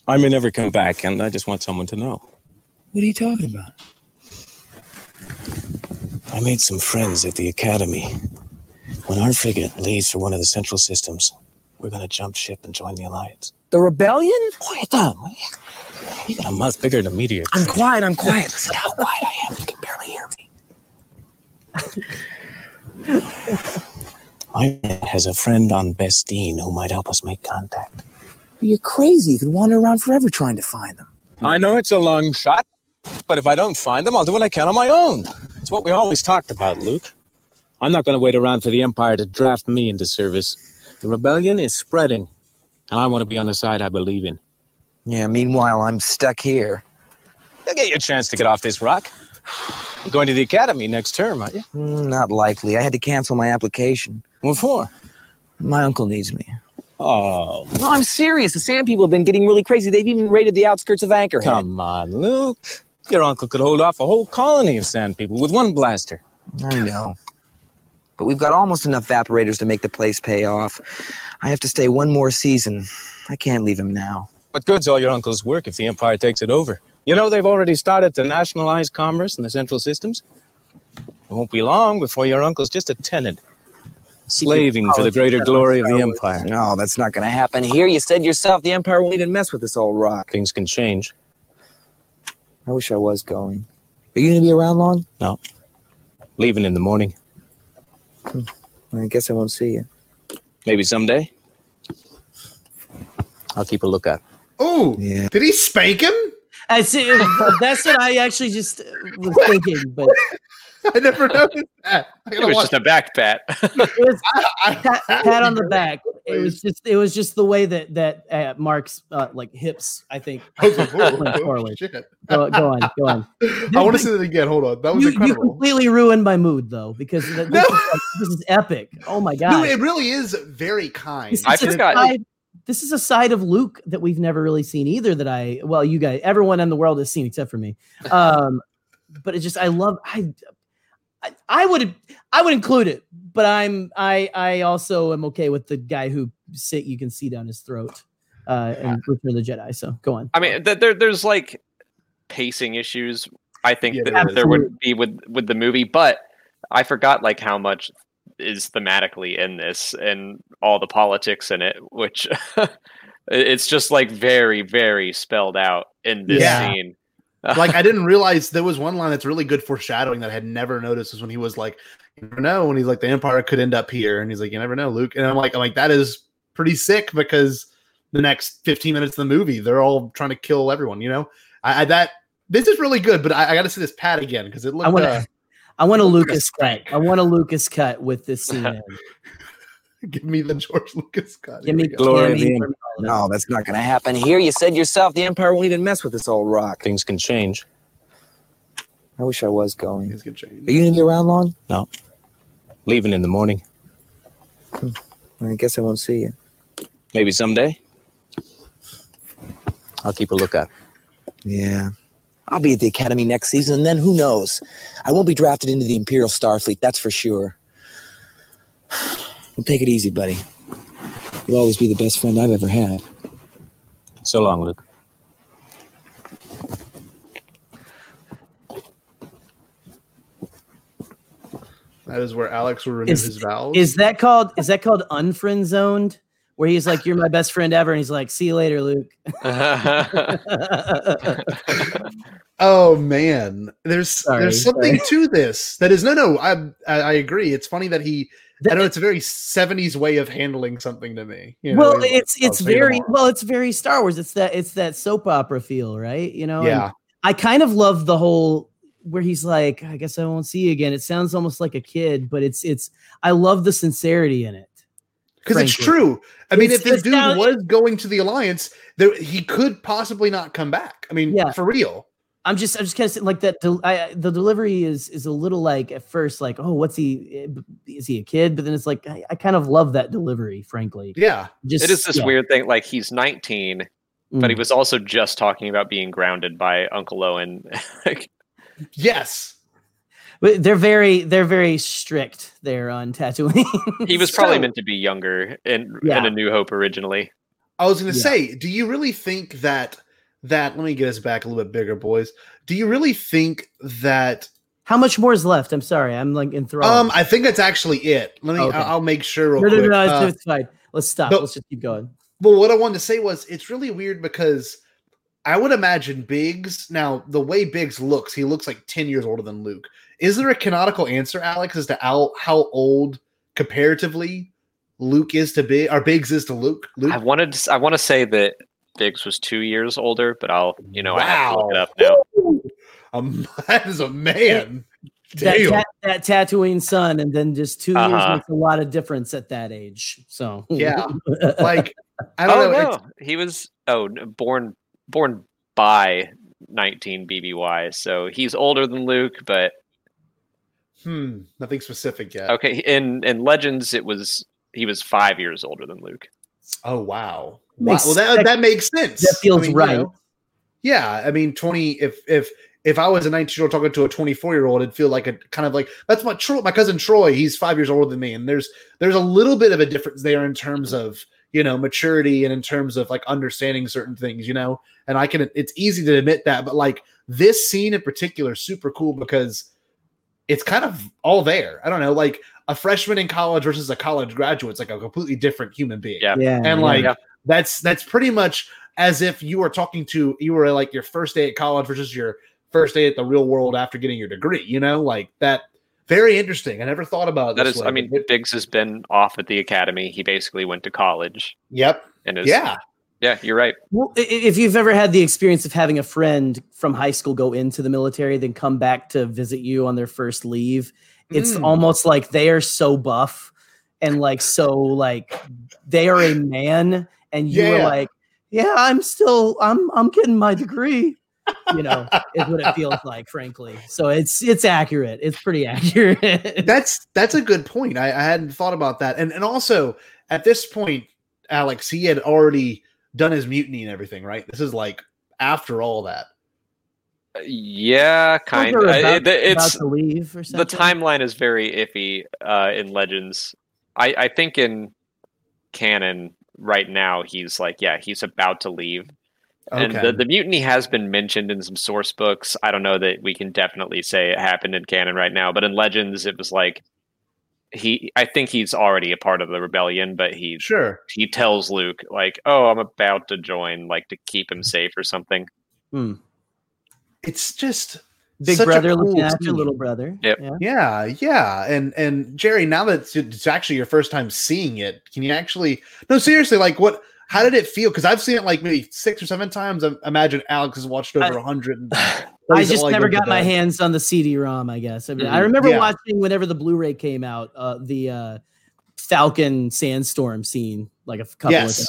I may never come back, and I just want someone to know. What are you talking about? I made some friends at the academy. When our frigate leaves for one of the central systems, we're gonna jump ship and join the alliance. The rebellion? Quiet down, will you? You got a mouth bigger than a meteor. I'm quiet, I'm quiet. Listen how quiet I am. You can barely hear me. [laughs] I has a friend on Bestine who might help us make contact. You're crazy. You could wander around forever trying to find them. I know it's a long shot, but if I don't find them, I'll do what I can on my own. It's what we always talked about, Luke. I'm not going to wait around for the Empire to draft me into service. The rebellion is spreading, and I want to be on the side I believe in. Yeah, meanwhile, I'm stuck here. You'll get your chance to get off this rock. You're going to the academy next term, aren't you? Mm, Not likely. I had to cancel my application. What for? My uncle needs me. Oh, No, I'm serious. The sand people have been getting really crazy. They've even raided the outskirts of Anchorhead. come on, Luke. Your uncle could hold off a whole colony of sand people with one blaster. I know. But we've got almost enough evaporators to make the place pay off. I have to stay one more season. I can't leave him now. What good's all your uncle's work if the Empire takes it over? You know they've already started to nationalize commerce in the central systems. It won't be long before your uncle's just a tenant, slaving for the greater glory of the Empire. No, that's not going to happen here. You said yourself the Empire won't even mess with this old rock. Things can change. I wish I was going. Are you going to be around long? No. Leaving in the morning. Hmm. I guess I won't see you. Maybe someday. I'll keep a lookout. Oh, Yeah. did he spank him? I see. That's what I actually just was thinking, but [laughs] I never noticed that. It was watch- just a back pat. [laughs] [laughs] it was pat, pat on the back. It was just it was just the way that that uh, Mark's uh, like hips. I think. I was like, whoa, went whoa, forward. shit. Go, go on, go on. I want to see that again. Hold on. That was You, you completely ruined my mood though because th- this, No. is, like, this is epic. Oh my god! No, it really is very kind. This I is a forgot. side- this is a side of Luke that we've never really seen either. That I, well, you guys, everyone in the world has seen except for me. Um, but it just, I love, I, I, I would, I would include it, but I'm, I, I also am okay with the guy who sit, you can see down his throat, uh, and Return of the Jedi. So go on. I mean, th- there there's like pacing issues. I think Yeah, that there is. there would be with with the movie, but I forgot like how much is thematically in this and all the politics in it, which [laughs] it's just like very very spelled out in this Yeah. scene. Like I didn't realize there was one line that's really good foreshadowing that I had never noticed is when he was like, "You never know," when he's like, "The Empire could end up here," and he's like, "You never know, Luke." And I'm like, "I'm like that is pretty sick because the next 15 minutes of the movie, they're all trying to kill everyone." You know, I, I that this is really good, but I, I got to see this pad again because it looked. I want uh, to, I want a Lucas cut. I want a Lucas cut with this scene. [laughs] in. [laughs] give me the George Lucas cut. Give me Here. Glory of Camie the from- No, that's not going to happen here. You said yourself the Empire won't even mess with this old rock. Things can change. I wish I was going. Things could change. Are you going to be around long? No. Leaving in the morning. Hmm. I guess I won't see you. Maybe someday. I'll keep a lookout. Yeah. I'll be at the Academy next season, and then who knows? I won't be drafted into the Imperial Starfleet, that's for sure. [sighs] Well, take it easy, buddy. You'll always be the best friend I've ever had. So long, Luke. That is where Alex will renew Is- his vows. Is that called? Is that called unfriend zoned? Where he's like, "You're my best friend ever," and he's like, "See you later, Luke." [laughs] [laughs] Oh man, there's Sorry, there's something sorry. to this that is no no I, I I agree. It's funny that he I know it's a very '70s way of handling something to me. You know, well, it's it's very well, it's very Star Wars. It's that it's that soap opera feel, right? You know. and yeah. I kind of love the whole where he's like, "I guess I won't see you again." It sounds almost like a kid, but it's it's. I love the sincerity in it. Because it's true. I mean, It's- if this dude down- was going to the alliance, there he could possibly not come back. I mean, Yeah. for real. I'm just, I'm just kind of like that. Del- I, the delivery is is a little like at first, like, oh, what's he? eh, Is he a kid? But then it's like, I, I kind of love that delivery, frankly. Yeah, Just it is this yeah. weird thing. Like he's 19, but he Mm. was also just talking about being grounded by Uncle Owen. [laughs] Yes. But they're very, they're very strict there on Tatooine. he was [laughs] probably So- meant to be younger in Yeah. in A New Hope originally. I was going to Yeah. say, do you really think that that? Let me get us back a little bit bigger, boys. Do you really think that? How much more is left? I'm sorry, I'm like enthralled. Um, I think that's actually it. Let me. Okay. I- I'll make sure. Real no, no, quick. no, no, Uh, it's, it's fine. Let's stop. no. Let's just keep going. Well, what I wanted to say was it's really weird because I would imagine Biggs now the way Biggs looks, he looks like 10 years older than Luke. Is there a canonical answer, Alex, as to how, how old comparatively Luke is to Big or Biggs is to Luke. Luke. I wanted to, I want to say that Biggs was two years older, but I'll you know I have to look it up now. [laughs] Um, [laughs] that is a man. that, Damn. ta- that Tatooine son, and then just 2 years Uh-huh. makes a lot of difference at that age. So Yeah. [laughs] like I don't oh know. no, he was oh born born by 19 BBY, so he's older than Luke, but Hmm. Nothing specific yet. okay. In in Legends, it was he was five years older than Luke. Oh wow. Wow. Makes- Well, that that makes sense. that feels you right. yeah, I mean, twenty. If if if I was a nineteen year old talking to a twenty four year old, it'd feel like a kind of like that's my Troy, my cousin Troy. He's five years older than me, and there's there's a little bit of a difference there in terms of you know maturity and in terms of like understanding certain things. You know, and I can. It's easy to admit that, but like this scene in particular, super cool because it's kind of all there. I don't know, like a freshman in college versus a college graduate. It's like a completely different human being. Yeah. yeah, and like Yeah. That's that's pretty much as if you were talking to you were like your first day at college versus your first day at the real world after getting your degree you know like that very interesting i never thought about it That this is, way, I mean, it- Biggs has been off at the academy. He basically went to college yep and is yeah yeah. You're right. Well, i- i- if you've ever had the experience of having a friend from high school go into the military, then come back to visit you on their first leave, it's Mm. almost like they are so buff and like so like they are a man, and you are Yeah. like, yeah, I'm still, I'm, I'm getting my degree. You know, is what it feels like, frankly. So it's it's accurate. It's pretty [laughs] accurate. that's that's a good point I, I hadn't thought about that and and also at this point alex he had already done his mutiny and everything right this is like after all that Yeah, kind of. About, It, it's about to leave or the timeline is very iffy uh, in Legends. I, I think in canon right now he's like yeah he's about to leave, and the, the mutiny has been mentioned in some source books. I don't know that we can definitely say it happened in canon right now, but in Legends it was like he. I think he's already a part of the rebellion, but he sure he tells Luke like oh I'm about to join like to keep him safe or something. Hmm. it's just Big such a brother looking cool after little brother. Yep. Yeah. Yeah, yeah, and and Jerry, now that it's, it's actually your first time seeing it, can you actually? No, seriously, like what? How did it feel? Because I've seen it like maybe six or seven times. I imagine Alex has watched over a hundred. [laughs] I just never got my hands on the CD-ROM. I guess I, mean, I Mhm. remember Yeah. watching whenever the Blu-ray came out, uh, the uh, Falcon sandstorm scene, like a couple Yes, of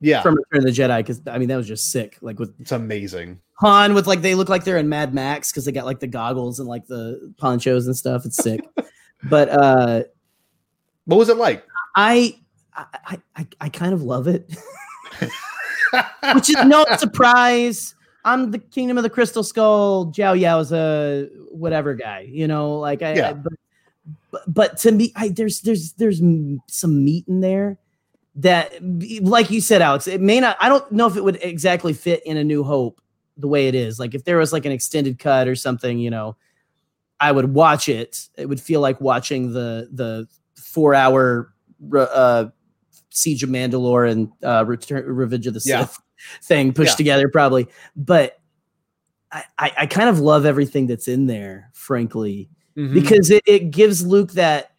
yeah, from Return of the Jedi, because I mean that was just sick. Like with it's amazing. Han, with like they look like they're in Mad Max because they got like the goggles and like the ponchos and stuff. It's sick. [laughs] but uh, What was it like? I, I, I, I kind of love it. [laughs] Which is no surprise. I'm the Kingdom of the Crystal Skull, Joh Yowza whatever guy, you know, like I, Yeah. I- but, but but to me, I there's there's there's some meat in there that, like you said, Alex, it may not. I don't know if it would exactly fit in A New Hope the way it is. Like if there was like an extended cut or something, you know, I would watch it. It would feel like watching the the four hour uh, Siege of Mandalore and uh, Return Revenge of the Yeah. Sith thing pushed Yeah. together, probably. But I, I, I kind of love everything that's in there, frankly, Mhm. because it, it gives Luke that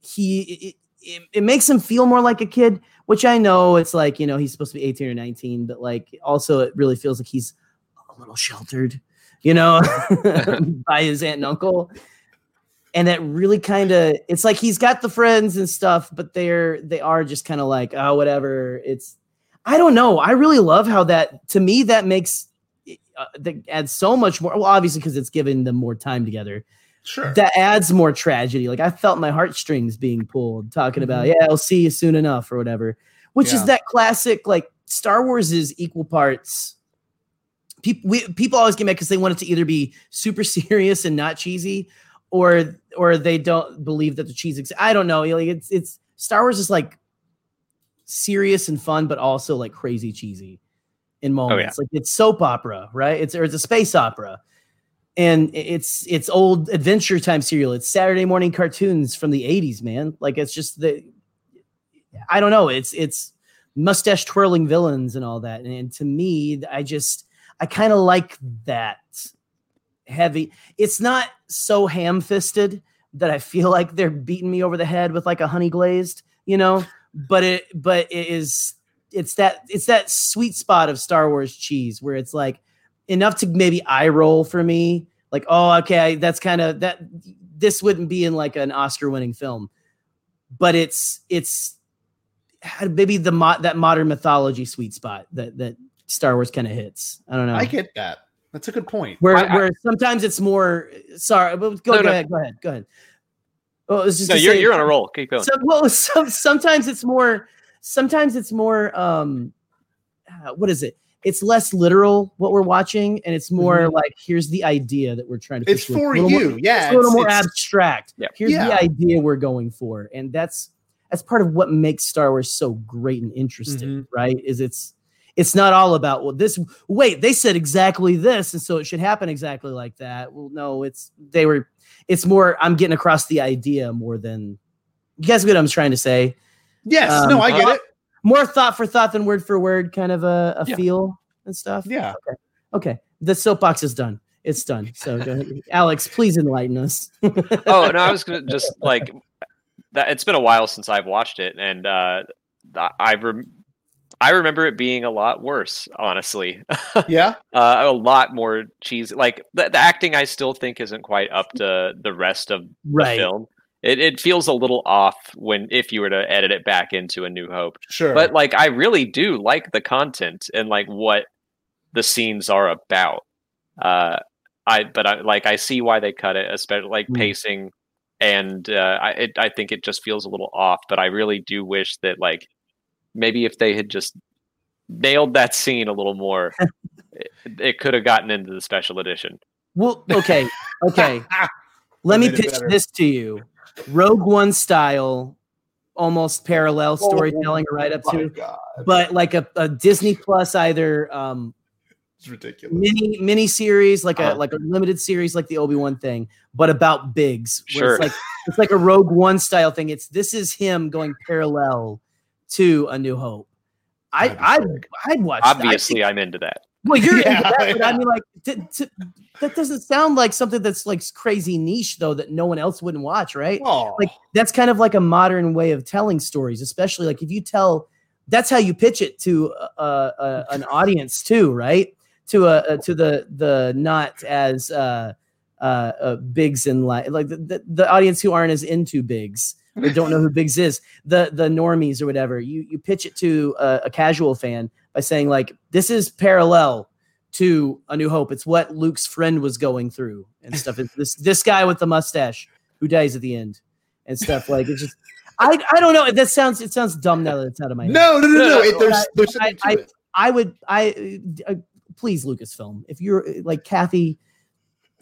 he it, it, it makes him feel more like a kid, which I know it's like you know he's supposed to be eighteen or nineteen, but like also it really feels like he's a little sheltered, you know, [laughs] [laughs] by his aunt and uncle. And that really kind of it's like he's got the friends and stuff, but they're they are just kind of like, oh, whatever. It's I don't know. I really love how that to me that makes uh, that adds so much more. Well, obviously because it's given them more time together. Sure. That adds more tragedy. Like I felt my heartstrings being pulled, talking about, mm-hmm. yeah, I'll see you soon enough or whatever. Which Yeah. is that classic, like Star Wars is equal parts. People we, people always get mad because they want it to either be super [laughs] serious and not cheesy, or or they don't believe that the cheese exists. I don't know. Like it's it's Star Wars is like serious and fun, but also like crazy cheesy in oh, moments. Like it's soap opera, right? It's or it's a space opera. And it's it's old adventure time serial. It's Saturday morning cartoons from the 80s, man. Like it's just the I don't know. It's it's mustache twirling villains and all that. And, and to me, I just I kind of like that heavy. It's not so ham fisted that I feel like they're beating me over the head with like a honey glazed, you know. but it but it is it's that it's that sweet spot of Star Wars cheese where it's like enough to maybe eye roll for me. Like, oh, okay, that's kind of that. This wouldn't be in like an Oscar-winning film, but it's it's maybe the mo- that modern mythology sweet spot that that Star Wars kind of hits. I don't know. I get that. That's a good point. where I- I- where sometimes it's more. Sorry, but go, No, go no. ahead. Go ahead. Go ahead. Well, it was just No, you're say- you're on a roll. Keep going. some, well, some, sometimes it's more. Sometimes it's more. Um, uh, what is it? It's less literal what we're watching, and it's more like here's the idea that we're trying to. Mm-hmm. It's for you. more- yeah. it's a little more abstract. Yeah. Here's Yeah. the idea we're going for, and that's that's part of what makes Star Wars so great and interesting, Mhm. right? Is it's it's not all about well this wait they said exactly this and so it should happen exactly like that. Well, no, it's they were. It's more I'm getting across the idea more than you guys get what I'm trying to say. Yes. Um, no, I get uh, it. More thought for thought than word for word, kind of a, a Yeah. feel and stuff. Yeah. Okay, okay. the soapbox is done. It's done. So, go ahead. [laughs] Alex, please enlighten us. [laughs] oh no, I was gonna just like that. It's been a while since I've watched it, and uh, I I rem- I remember it being a lot worse, honestly. [laughs] Yeah. uh, a lot more cheesy. Like the, the acting, I still think isn't quite up to the rest of right. the film. It, it feels a little off when if you were to edit it back into A New Hope. Sure. But like, I really do like the content and like what the scenes are about. Uh, I but I like I see why they cut it, especially like Mm. pacing, and uh, I it, I think it just feels a little off. But I really do wish that like maybe if they had just nailed that scene a little more, [laughs] it, it could have gotten into the special edition. Well, okay, okay. [laughs] Let me pitch better. this to you: Rogue One style, almost parallel storytelling, right up Oh to, God. but like a, a Disney Plus either um, It's ridiculous. mini mini series, like a Uh-huh. like a limited series, like the Obi Wan thing, but about Biggs. where Sure. It's like it's like a Rogue One style thing. It's this is him going parallel to A New Hope. I I sick. I'd watch. that. I think- Obviously, I'm into that. Well, you're [laughs] Yeah, that, but I mean, like, t- t- that doesn't sound like something that's like crazy niche, though, that no one else wouldn't watch, right? Oh, Like, that's kind of like a modern way of telling stories, especially like if you tell, that's how you pitch it to uh, uh, an audience too, right? To a uh, to the the not as uh, uh, uh, Biggs in like like the, the, the audience who aren't as into Biggs or don't know who [laughs] Biggs is, the the normies or whatever. You you pitch it to a, a casual fan by saying like this is parallel to A New Hope. It's what Luke's friend was going through and [laughs] stuff. It's this this guy with the mustache who dies at the end and stuff like it's just. I, I don't know. That sounds it sounds dumb now that it's out of my head. no, no, no, no. It, there's, there's something I- to it. I would I uh, please Lucasfilm if you're like Kathy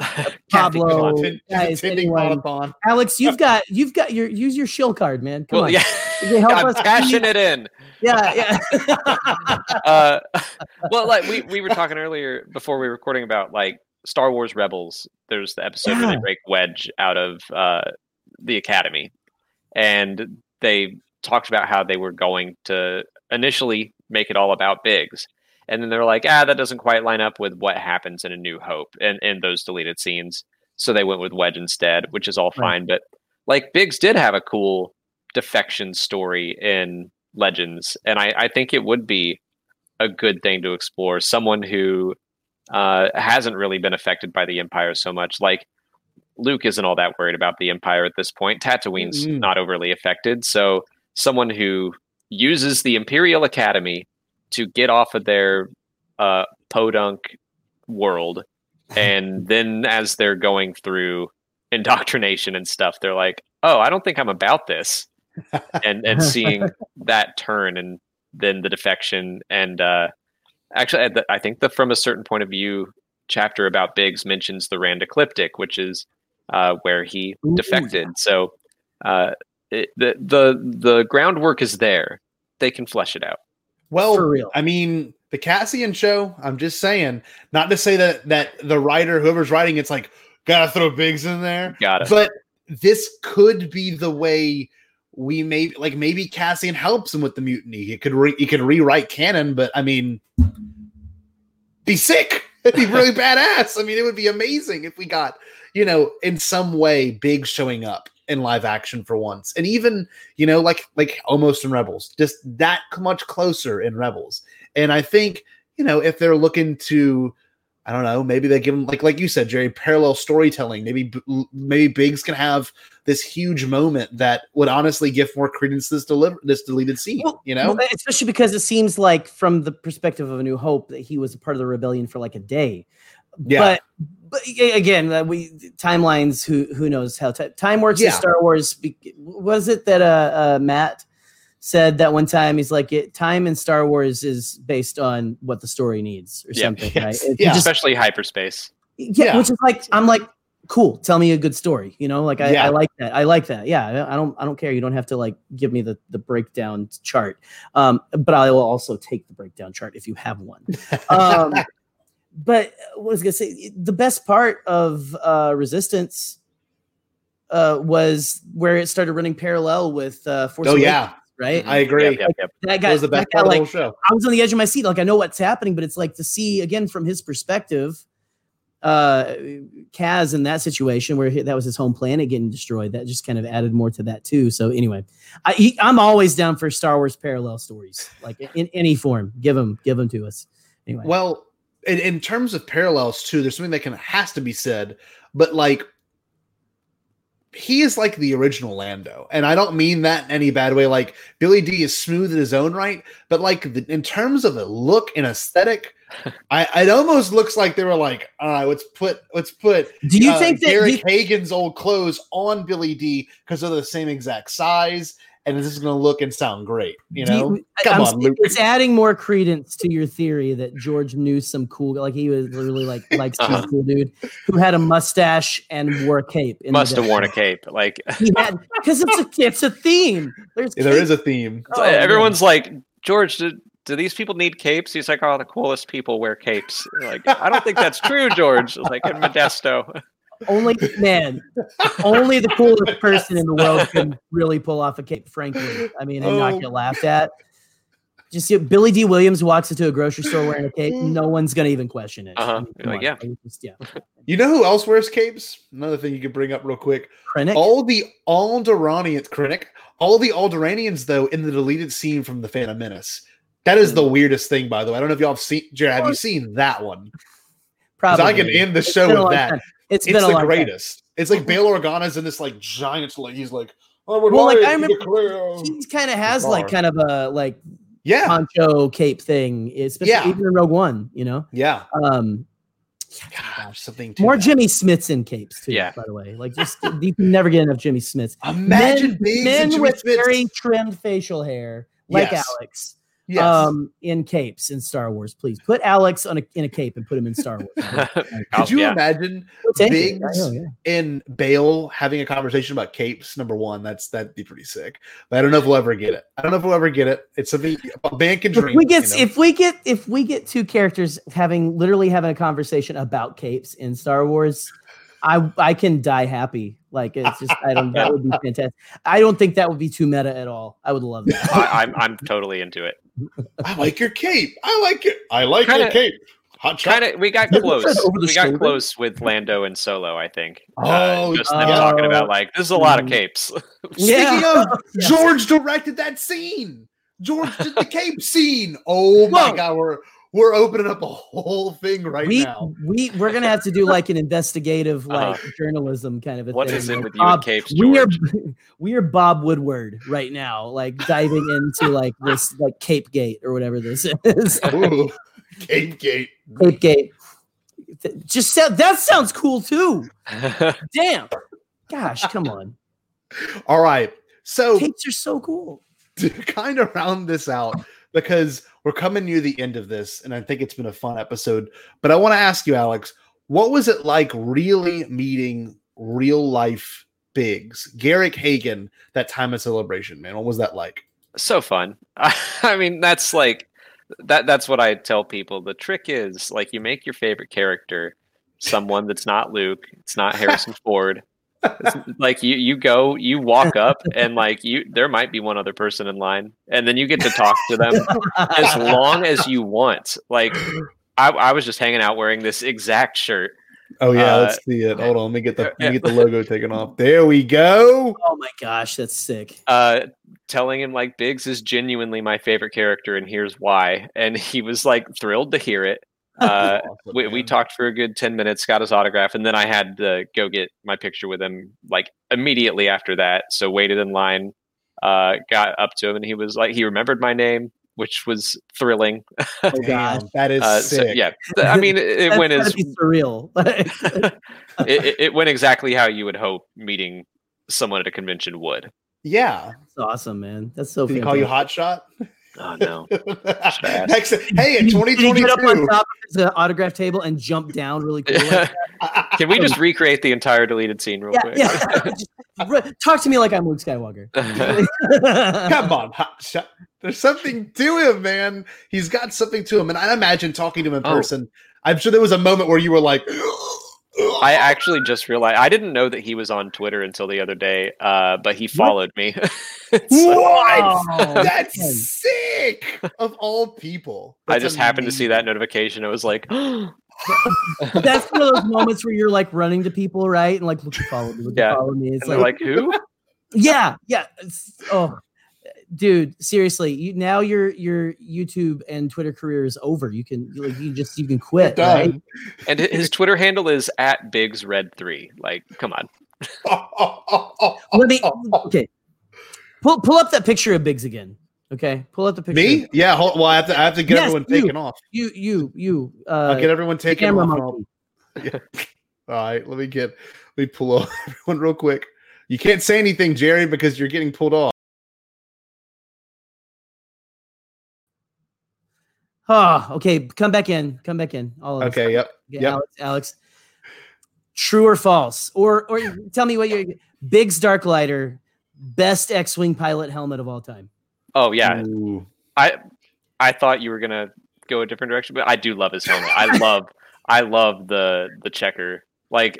[laughs] Pablo guys, anyone. Alex you've got you've got your use your shill card man come well, on yeah, help I'm us cashing it in. Yeah [laughs] yeah [laughs] uh, well, like we, we were talking earlier before we were recording about like Star Wars Rebels. There's the episode where Yeah. they break Wedge out of uh, the Academy, and they talked about how they were going to initially make it all about Biggs, and then they're like, ah, that doesn't quite line up with what happens in A New Hope and in those deleted scenes. So they went with Wedge instead, which is all fine. But like Biggs did have a cool defection story in Legends, and I, I think it would be a good thing to explore. Someone who uh, hasn't really been affected by the Empire so much, like Luke isn't all that worried about the Empire at this point. Tatooine's Mm-mm. not overly affected, so someone who uses the Imperial Academy to get off of their uh, podunk world, [laughs] and then as they're going through indoctrination and stuff, they're like, "Oh, I don't think I'm about this," and and seeing that turn and then the defection and uh, actually, I- I think the from a certain point of view chapter about Biggs mentions the Rand Ecliptic, which is uh, where he Ooh, defected. So uh, it, the the the groundwork is there. They can flesh it out. Well, For real. I mean, the Cassian show. I'm just saying, not to say that that the writer, whoever's writing, it's like gotta throw Biggs in there, Got it. but this could be the way we may like maybe Cassian helps him with the mutiny. He could re- he could rewrite canon, but I mean, be sick. [laughs] It'd be really [laughs] badass. I mean, it would be amazing if we got you know in some way big showing up in live action for once, and even you know like like almost in Rebels, just that much closer in Rebels. And I think you know if they're looking to I don't know. Maybe they give him like like you said, Jerry, parallel storytelling. Maybe maybe Biggs can have this huge moment that would honestly give more credence to this deliver this deleted scene. you know, Well, especially because it seems like from the perspective of a new hope that he was a part of the rebellion for like a day Yeah. but but again uh, we timelines who who knows how ti- time works in star wars was it that uh, uh matt said that one time he's like it, time in star wars is based on what the story needs or Yeah. something [laughs] Yes. right It- it Yeah. just- especially hyperspace. yeah, Yeah. which is like i'm like cool tell me a good story you know like I, Yeah. I like that i like that yeah I- i don't i don't care you don't have to like give me the the breakdown chart um but i will also take the breakdown chart if you have one [laughs] um but what was I gonna say the best part of uh resistance uh was where it started running parallel with uh Force oh Awakens, yeah, right I agree. Yep, yep, yep. that That guy was the best that guy, part of the like whole show. I was on the edge of my seat. Like I know what's happening, but it's like to see again from his perspective, uh, Kaz in that situation where he, that was his home planet getting destroyed. That just kind of added more to that too. So anyway, I, he, I'm always down for Star Wars parallel stories, like in any form. Give them, give them to us. Anyway, Well, in, in terms of parallels too, there's something that can has to be said, but like he is like the original Lando, and I don't mean that in any bad way. Like Billy Dee is smooth in his own right, but like the, in terms of the look and aesthetic, [laughs] I it almost looks like they were like, all right, let's put let's put do you uh, think that? do Derek you- Hagon's old clothes on Billy Dee because they're the same exact size, and this is going to look and sound great. You know, I- come I'm on, saying Luke. It's adding more credence to your theory that George knew some cool, like he was really like [laughs] likes to Uh-huh. cool dude who had a mustache and wore a cape. in Must have worn a cape. Like [laughs] He had because it's a it's a theme. There's there is a theme. Oh, man. everyone's like, George, do, do these people need capes? He's like, oh, the coolest people wear capes. Like, I don't think that's true, George. Like in Modesto. [laughs] only man, only the coolest person in the world can really pull off a cape. Frankly, I mean, and not Oh. get laughed at. Just see, Billy Dee Williams walks into a grocery store wearing a cape. No one's gonna even question it. Uh-huh. I mean, You're like, yeah. Just- yeah. [laughs] You know who else wears capes? Another thing you could bring up real quick. Krennic. All the Alderaanians, Krennic, all the Alderaanians, though, in the deleted scene from the Phantom Menace. That is Hmm. the weirdest thing, by the way. I don't know if y'all have seen, Jared, have you seen that one? 'Cause Probably. I can end the It's show with that. time. It's It's been the long time. greatest. It's like Bail Organa's in this like giant, like he's like, I would Well, like, like I to remember declare-" He kind of has like kind of a like Yeah, poncho cape thing, especially Yeah. even in Rogue One. You know, yeah. um, Gosh, something more that. Jimmy Smits in capes too. Yeah. by the way, like just you can never get enough Jimmy Smits. Imagine men, Biggs men with Smits. very trimmed facial hair, like Yes. Alex, Yes. um, in capes in Star Wars. Please put Alex on a in a cape and put him in Star Wars. [laughs] Could you yeah. imagine We'll. Biggs I know, yeah. and Bail having a conversation about capes? Number one, that's that'd be pretty sick. But I don't know if we'll ever get it. I don't know if we'll ever get it. It's something a man can If dream. we get you know? if we get if we get two characters having literally having a conversation about capes in Star Wars, I I can die happy. Like it's just I don't that would be [laughs] fantastic. I don't think that would be too meta at all. I would love that. I, I'm I'm totally into it. [laughs] I like your cape. I like it. I like your Kinda- cape. Hot shot. Kind of, we got close. said over the We got close with Lando and Solo. I think. Oh, uh, just them yeah. talking about like this is a lot of Mm. capes. [laughs] Speaking of, [laughs] Yeah. George directed that scene. George did the cape scene. Oh my Whoa. god, we're we're opening up a whole thing right we now. we we're gonna have to do like an investigative like Uh-huh. journalism kind of a What thing. is it Like, with you and Bob- capes, we are we are Bob Woodward right now, like diving into like this like Cape Gate or whatever this is. [laughs] Ooh, cape gate. Cape Gate. Just sound, that sounds cool too. [laughs] Damn. Gosh, come on. All right. So Capes are so cool. to kind of round this out because we're coming near the end of this and i think it's been a fun episode but i want to ask you alex what was it like really meeting real life Biggs Garrick Hagon that time of celebration man what was that like so fun. [laughs] I mean, that's like that. That's what I tell people. The trick is like you make your favorite character someone that's not Luke. It's not [laughs] Harrison Ford. It's like you you go you walk up and like you there might be one other person in line and then you get to talk to them as long as you want like I, I was just hanging out wearing this exact shirt Oh yeah, Uh, let's see it. Hold on, let me get the let me get the logo taken off. There we go. Oh my gosh, that's sick. uh, telling him like Biggs is genuinely my favorite character, and here's why. And he was like thrilled to hear it. Uh, [laughs] Awesome, we, we talked for a good 10 minutes, got his autograph, and then I had to go get my picture with him like immediately after that. So waited in line, uh, got up to him, and he was like, he remembered my name, which was thrilling. Oh [laughs] gosh. That is Uh, so, sick. yeah, I mean, it, [laughs] it went as surreal. it, it, it went exactly how you would hope meeting someone at a convention would. Yeah. That's awesome, man. That's so. Did he call you fantastic. hot shot? Oh no. [laughs] Next, hey, in Did he- did he get up on top of his uh, autograph table and jump down really cool? like? [laughs] Can we just recreate the entire deleted scene real yeah, quick? yeah. [laughs] Talk to me like I'm Luke Skywalker. Come on, hot shot. There's something to him, man. He's got something to him, and I imagine talking to him in Oh. person. I'm sure there was a moment where you were like, I actually just realized I didn't know that he was on Twitter until the other day, uh, but he followed me. [laughs] "What? Wow. That's sick!" Of all people, I That's just happened to see that notification. I was like, [gasps] That's one of those moments where you're like running to people, right? And like, look, you follow me, look, you Yeah. follow me. It's and like, like, who? [laughs] yeah, yeah. It's, oh, dude, seriously, you now your your YouTube and Twitter career is over. You can you, like you just you can [laughs] quit, right? And his Twitter handle is at Biggs Red Three. Like, come on. [laughs] Let me okay. Pull pull up that picture of Biggs again. Okay, pull up the picture. Me? Yeah. Hold, well, I have to. I have to get Yes, everyone you. taken off. You you you. Uh, I'll get everyone taken off. and monkey. [laughs] All right. Let me get. Let me pull off everyone real quick. You can't say anything, Jerry, because you're getting pulled off. Oh, okay. Come back in. Come back in. All of us. Okay. Yep. Okay, Yep. Alex, Alex. True or false? Or or tell me what your Biggs Darklighter, best X-wing pilot helmet of all time. Oh yeah, Ooh. I I thought you were gonna go a different direction, but I do love his helmet. I love I love the the checker. Like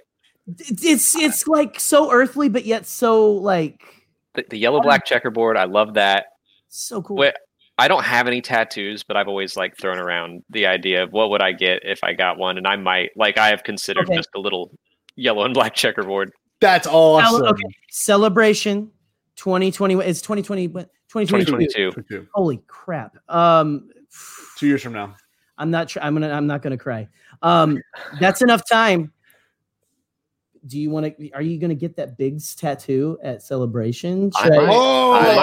It's it's, it's like so earthly, but yet so like the, the yellow black checkerboard. I love that. so cool. Wait, I don't have any tattoos, but I've always like thrown around the idea of what would I get if I got one, and I might like I have considered Okay. just a little yellow and black checkerboard. That's Cele- awesome. okay. Celebration 2020. It's 2020. what? 2022. 2022. Holy crap. Um, Two years from now. I'm not sure. I'm gonna. I'm not gonna cry. Um, that's enough time. Do you want to? Are you gonna get that Biggs tattoo at Celebration? I I- might. Oh, I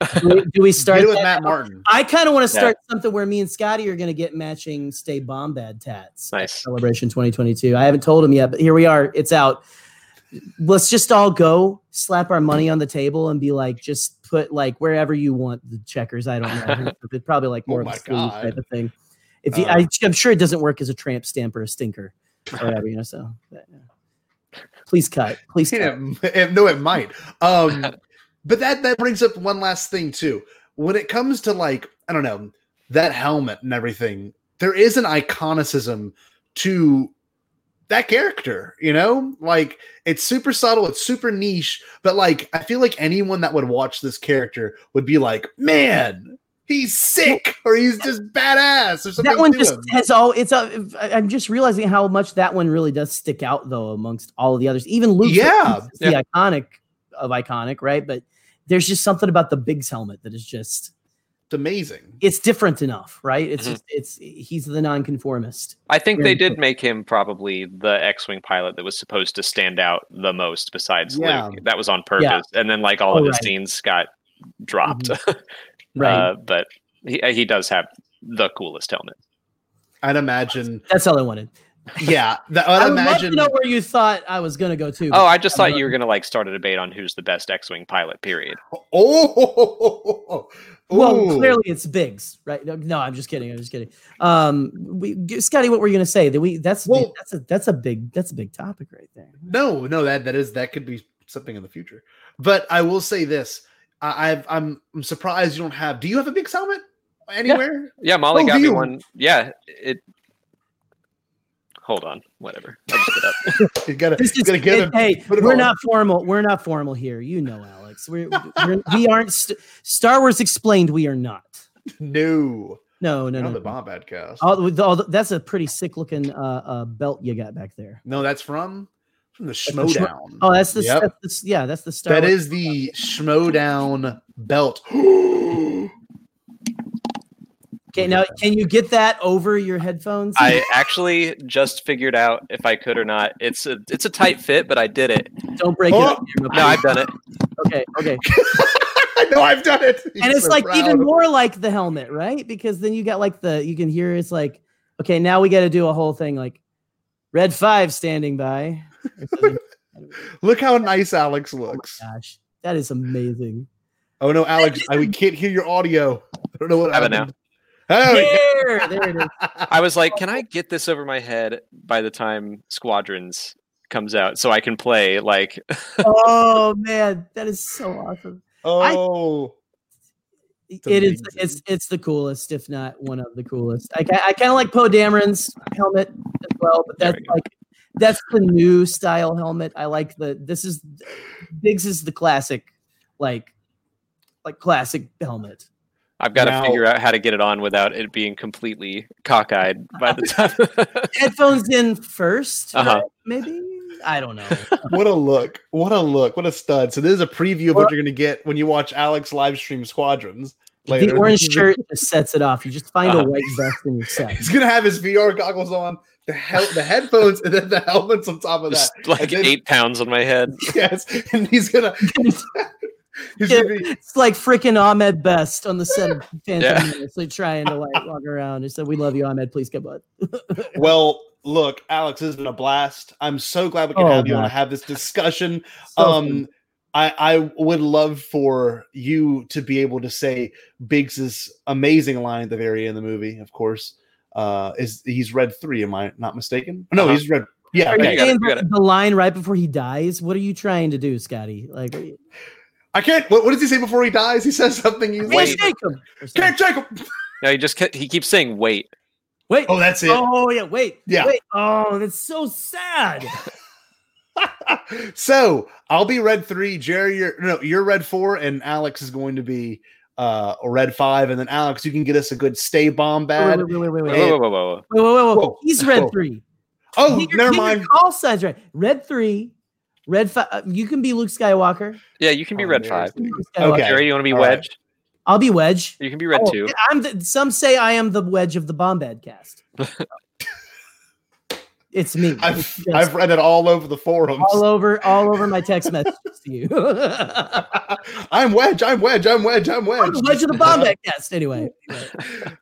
might. [laughs] do, we, do we start Get it with Matt? Martin. I kind of want to Yeah. start something where me and Scotty are going to get matching Stay Bombad tats. at Nice. Celebration 2022. I haven't told him yet, but here we are. It's out. Let's just all go slap our money on the table and be like, just put like wherever you want the checkers. I don't know. [laughs] It's probably like more Oh of a sleeve God. type of thing. If you, Uh. I, I'm sure it doesn't work as a tramp stamp or a stinker or whatever, you know. So, but, yeah. Please cut. Please cut. It, it- no, it might. Um, [laughs] but that that brings up one last thing too. When it comes to like, I don't know, that helmet and everything, there is an iconicism to that character, you know? Like it's super subtle, it's super niche, but like I feel like anyone that would watch this character would be like, man, he's sick or he's just badass or something. that one to just him. has all it's a I- i'm just realizing how much that one really does stick out though amongst all of the others even luke Yeah, is the iconic of iconic right but there's just something about the biggs helmet that is just It's amazing. it's different enough right it's Mhm. just it's he's the nonconformist I think they did make him probably the X-wing pilot that was supposed to stand out the most, besides Yeah. Luke. That was on purpose, and then like all Oh, of his right. scenes got dropped. [laughs] right uh, but he he does have the coolest helmet. I'd imagine, that's all i wanted yeah. That, [laughs] i I'd would love imagine. to know where you thought i was gonna go to Oh, I just I'm thought you were gonna like start a debate on who's the best X-wing pilot. Period. Oh, [laughs] well clearly it's biggs right no, no i'm just kidding i'm just kidding um we scotty what were you gonna say that we that's big- Well- that's a that's a big that's a big topic right there No, no, that that is that could be something in the future. But I will say this: I, I've I'm I'm surprised you don't have. Do you have a big helmet anywhere? Yeah, Molly Oh, got me one. Yeah, it. Hold on, whatever. I just get up. [laughs] You gotta This you gotta get it- it. hey, it we're on. not formal. We're not formal here. You know, Alex. We're, we're we aren't st- Star Wars explained. We are not. No, No, no, No, no. the no. Bombad cast. All, with all the- that's a pretty sick looking uh, uh, belt you got back there. No, that's from from the the Schmo- Schmodown. Oh, that's the, Yep. that's the yeah, that's the Star That Wars- is the Schmodown belt. [gasps] Okay, now can you get that over your headphones? I actually just figured out if I could or not. It's a it's a tight fit, but I did it. Don't break Oh! it. up, No, I've done it. Okay, okay. [laughs] I know I've done it. He's and it's so like proud. even more like the helmet, right? Because then you got like the you can hear it's like, okay, now we got to do a whole thing like red five standing by. Or [laughs] something. Look how nice Alex oh looks. Gosh, that is amazing. Oh no, Alex, I, we can't hear your audio. I don't know what Have it happened. Oh, There, there it is. [laughs] I was like, can I get this over my head by the time Squadrons comes out so I can play like [laughs] Oh man, that is so awesome. oh, It is. It's it's the coolest, if not one of the coolest. I, I kind of like Poe Dameron's helmet as well, but that's we like that's the new style helmet. I like the this is Biggs is the classic, like like classic helmet. I've got to figure out how to get it on without it being completely cockeyed by the time. [laughs] Headphones in 1st Uh-huh. maybe. I don't know. [laughs] what a look! What a look! What a stud! So this is a preview of what you're going to get when you watch Alex live stream Squadrons Later. the orange shirt just sets it off. You just find Uh-huh. a white vest in your set. [laughs] He's going to have his VR goggles on, the hel- the headphones, and then the helmets on top of that. Just like then- eight pounds on my head. [laughs] Yes, and he's gonna. [laughs] he's Yeah. gonna be, It's like freaking Ahmed Best on the set of [laughs] Phantom Yeah. Menace, like trying to like walk around and said, "We love you, Ahmed. Please come on." well, look, Alex, this has been a blast. I'm so glad we can Oh, have you on to have this discussion. So um. I, I would love for you to be able to say Biggs's amazing line at the very end of the movie, of course. Uh, is he's red three? Am I not mistaken? No, Uh-huh. he's red. Yeah, Are okay. you got it, saying you got the, the line right before he dies? What are you trying to do, Scotty? Like, are you- I can't. What, what does he say before he dies? He says something. He's can't like, shake him. or [laughs] can't shake him. [laughs] No, he just ke- he keeps saying wait. Wait. Oh, that's it. Oh yeah. Wait. Yeah. Wait. Oh, that's so sad. [laughs] so I'll be red three. Jerry, you're no, you're red four, and Alex is going to be uh red five. And then Alex, you can get us a good stay bomb Wait, bad. wait, wait, wait, wait, wait. whoa, whoa, whoa, whoa. Wait, wait, wait, wait. Whoa. He's red Whoa. three. Oh, Get your- never mind. All signs right. Red three. Red five. You can be Luke Skywalker. Yeah, you can be Oh, red five. the- Luke Skywalker. Okay. Jerry, you want to be All right. wedge? I'll be Wedge. You can be red Oh, two. I'm the, some say I am the Wedge of the Bombad cast. [laughs] it's me. I've just I've read it all over the forums. all over all over my text messages to you. [laughs] I'm wedge. I'm wedge. I'm wedge. I'm wedge. I'm Wedge of the Bombad cast. Anyway, [laughs]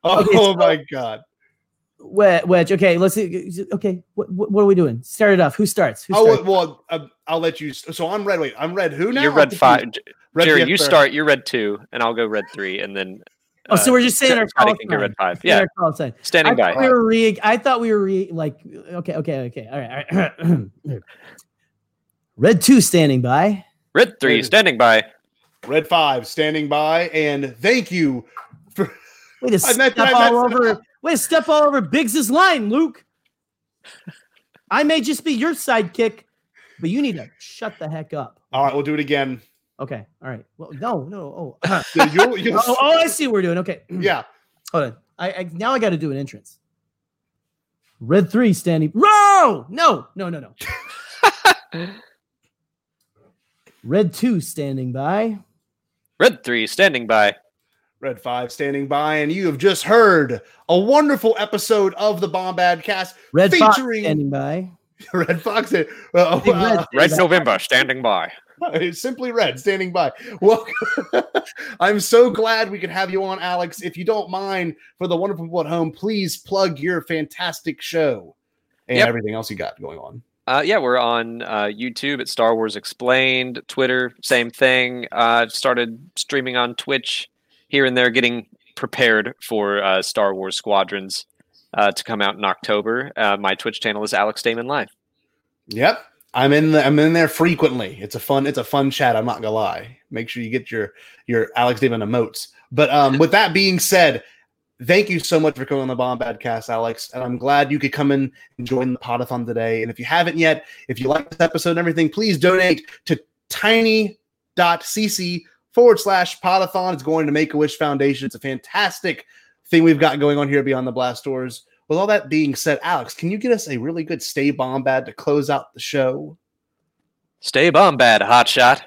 oh Okay, so- my god. Wedge. Wedge. Okay, let's see. Okay, what, what what are we doing? Start it off. Who starts? Who Oh well, uh, I'll let you. So I'm red. Wait, I'm red. Who now? You're red five. J- Red Jerry, you start. You're red two, and I'll go red three, and then. Oh, so uh, we're just saying our Scotty call can go sign. red five. Yeah, our call sign. standing I standing thought we were re. I thought we were re. Like okay, okay, okay. All right, all right. [clears throat] Red two standing by. Red three, standing by. Red five standing by, and thank you for. Way [laughs] to step I all over. Way to step all over Biggs's line, Luke. I may just be your sidekick, but you need to shut the heck up. All right, we'll do it again. Okay. All right. Well, no, no. Oh, [coughs] Yeah, you'll- [coughs] you'll- oh, oh, I see what we're doing. Okay. yeah. [clears throat] Hold on. I, I now I got to do an entrance. Red three standing. Row! No, no, no, no. [laughs] Red two standing by. Red three, standing by. Red five standing by, and you have just heard a wonderful episode of the Bombad Cast Red Fox featuring standing by. [laughs] Red Fox. Uh, uh, Red Red November, standing by. It's [laughs] simply red standing by. Well, [laughs] I'm so glad we could have you on, Alex. If you don't mind, for the wonderful people at home, please plug your fantastic show and Yep. everything else you got going on. Uh, yeah, we're on uh, YouTube at Star Wars Explained. Twitter, same thing. Uh, started streaming on Twitch here and there, getting prepared for uh, Star Wars Squadrons uh, to come out in October. Uh, my Twitch channel is Alex Damon Live. Yep. I'm in the, I'm in there frequently. It's a fun it's a fun chat. I'm not gonna lie. Make sure you get your your Alex Damon emotes. But um, with that being said, thank you so much for coming on the Bombad Cast, Alex. And I'm glad you could come in and join the podathon today. And if you haven't yet, if you like this episode and everything, please donate to tiny.cc forward slash podathon. It's going to Make a Wish Foundation. It's a fantastic thing we've got going on here beyond the blast doors. With all that being said, Alex, can you get us a really good stay bombad to close out the show? Stay bombad, hot shot.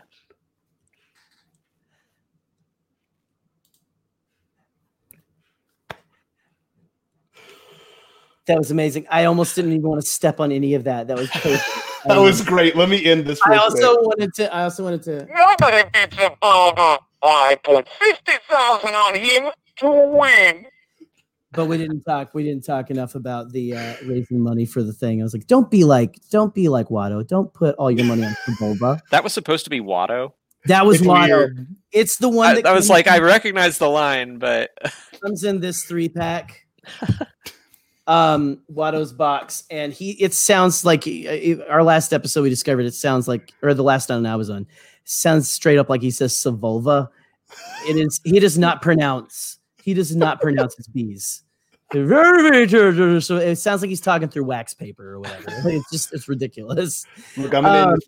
That was amazing. I almost didn't even want to step on any of that. That was [laughs] perfect. That was great. Let me end this. I also quick. wanted to. I also wanted to. Nobody beats a bomber. I put 50000 on him to win. But we didn't talk. We didn't talk enough about the uh, raising money for the thing. I was like, don't be like, don't be like Watto. Don't put all your money on Sebulba. That was supposed to be Watto. That was It's Watto. weird. It's the one that I was like, I recognize the line, but [laughs] comes in this three pack. [laughs] um, Watto's box, and he. It sounds like uh, our last episode we discovered. It sounds like, or the last one I was on, sounds straight up like he says Savolva It is. He does not pronounce. He does not pronounce his B's. So it sounds like he's talking through wax paper or whatever. It's just it's ridiculous. Look, I'm Um,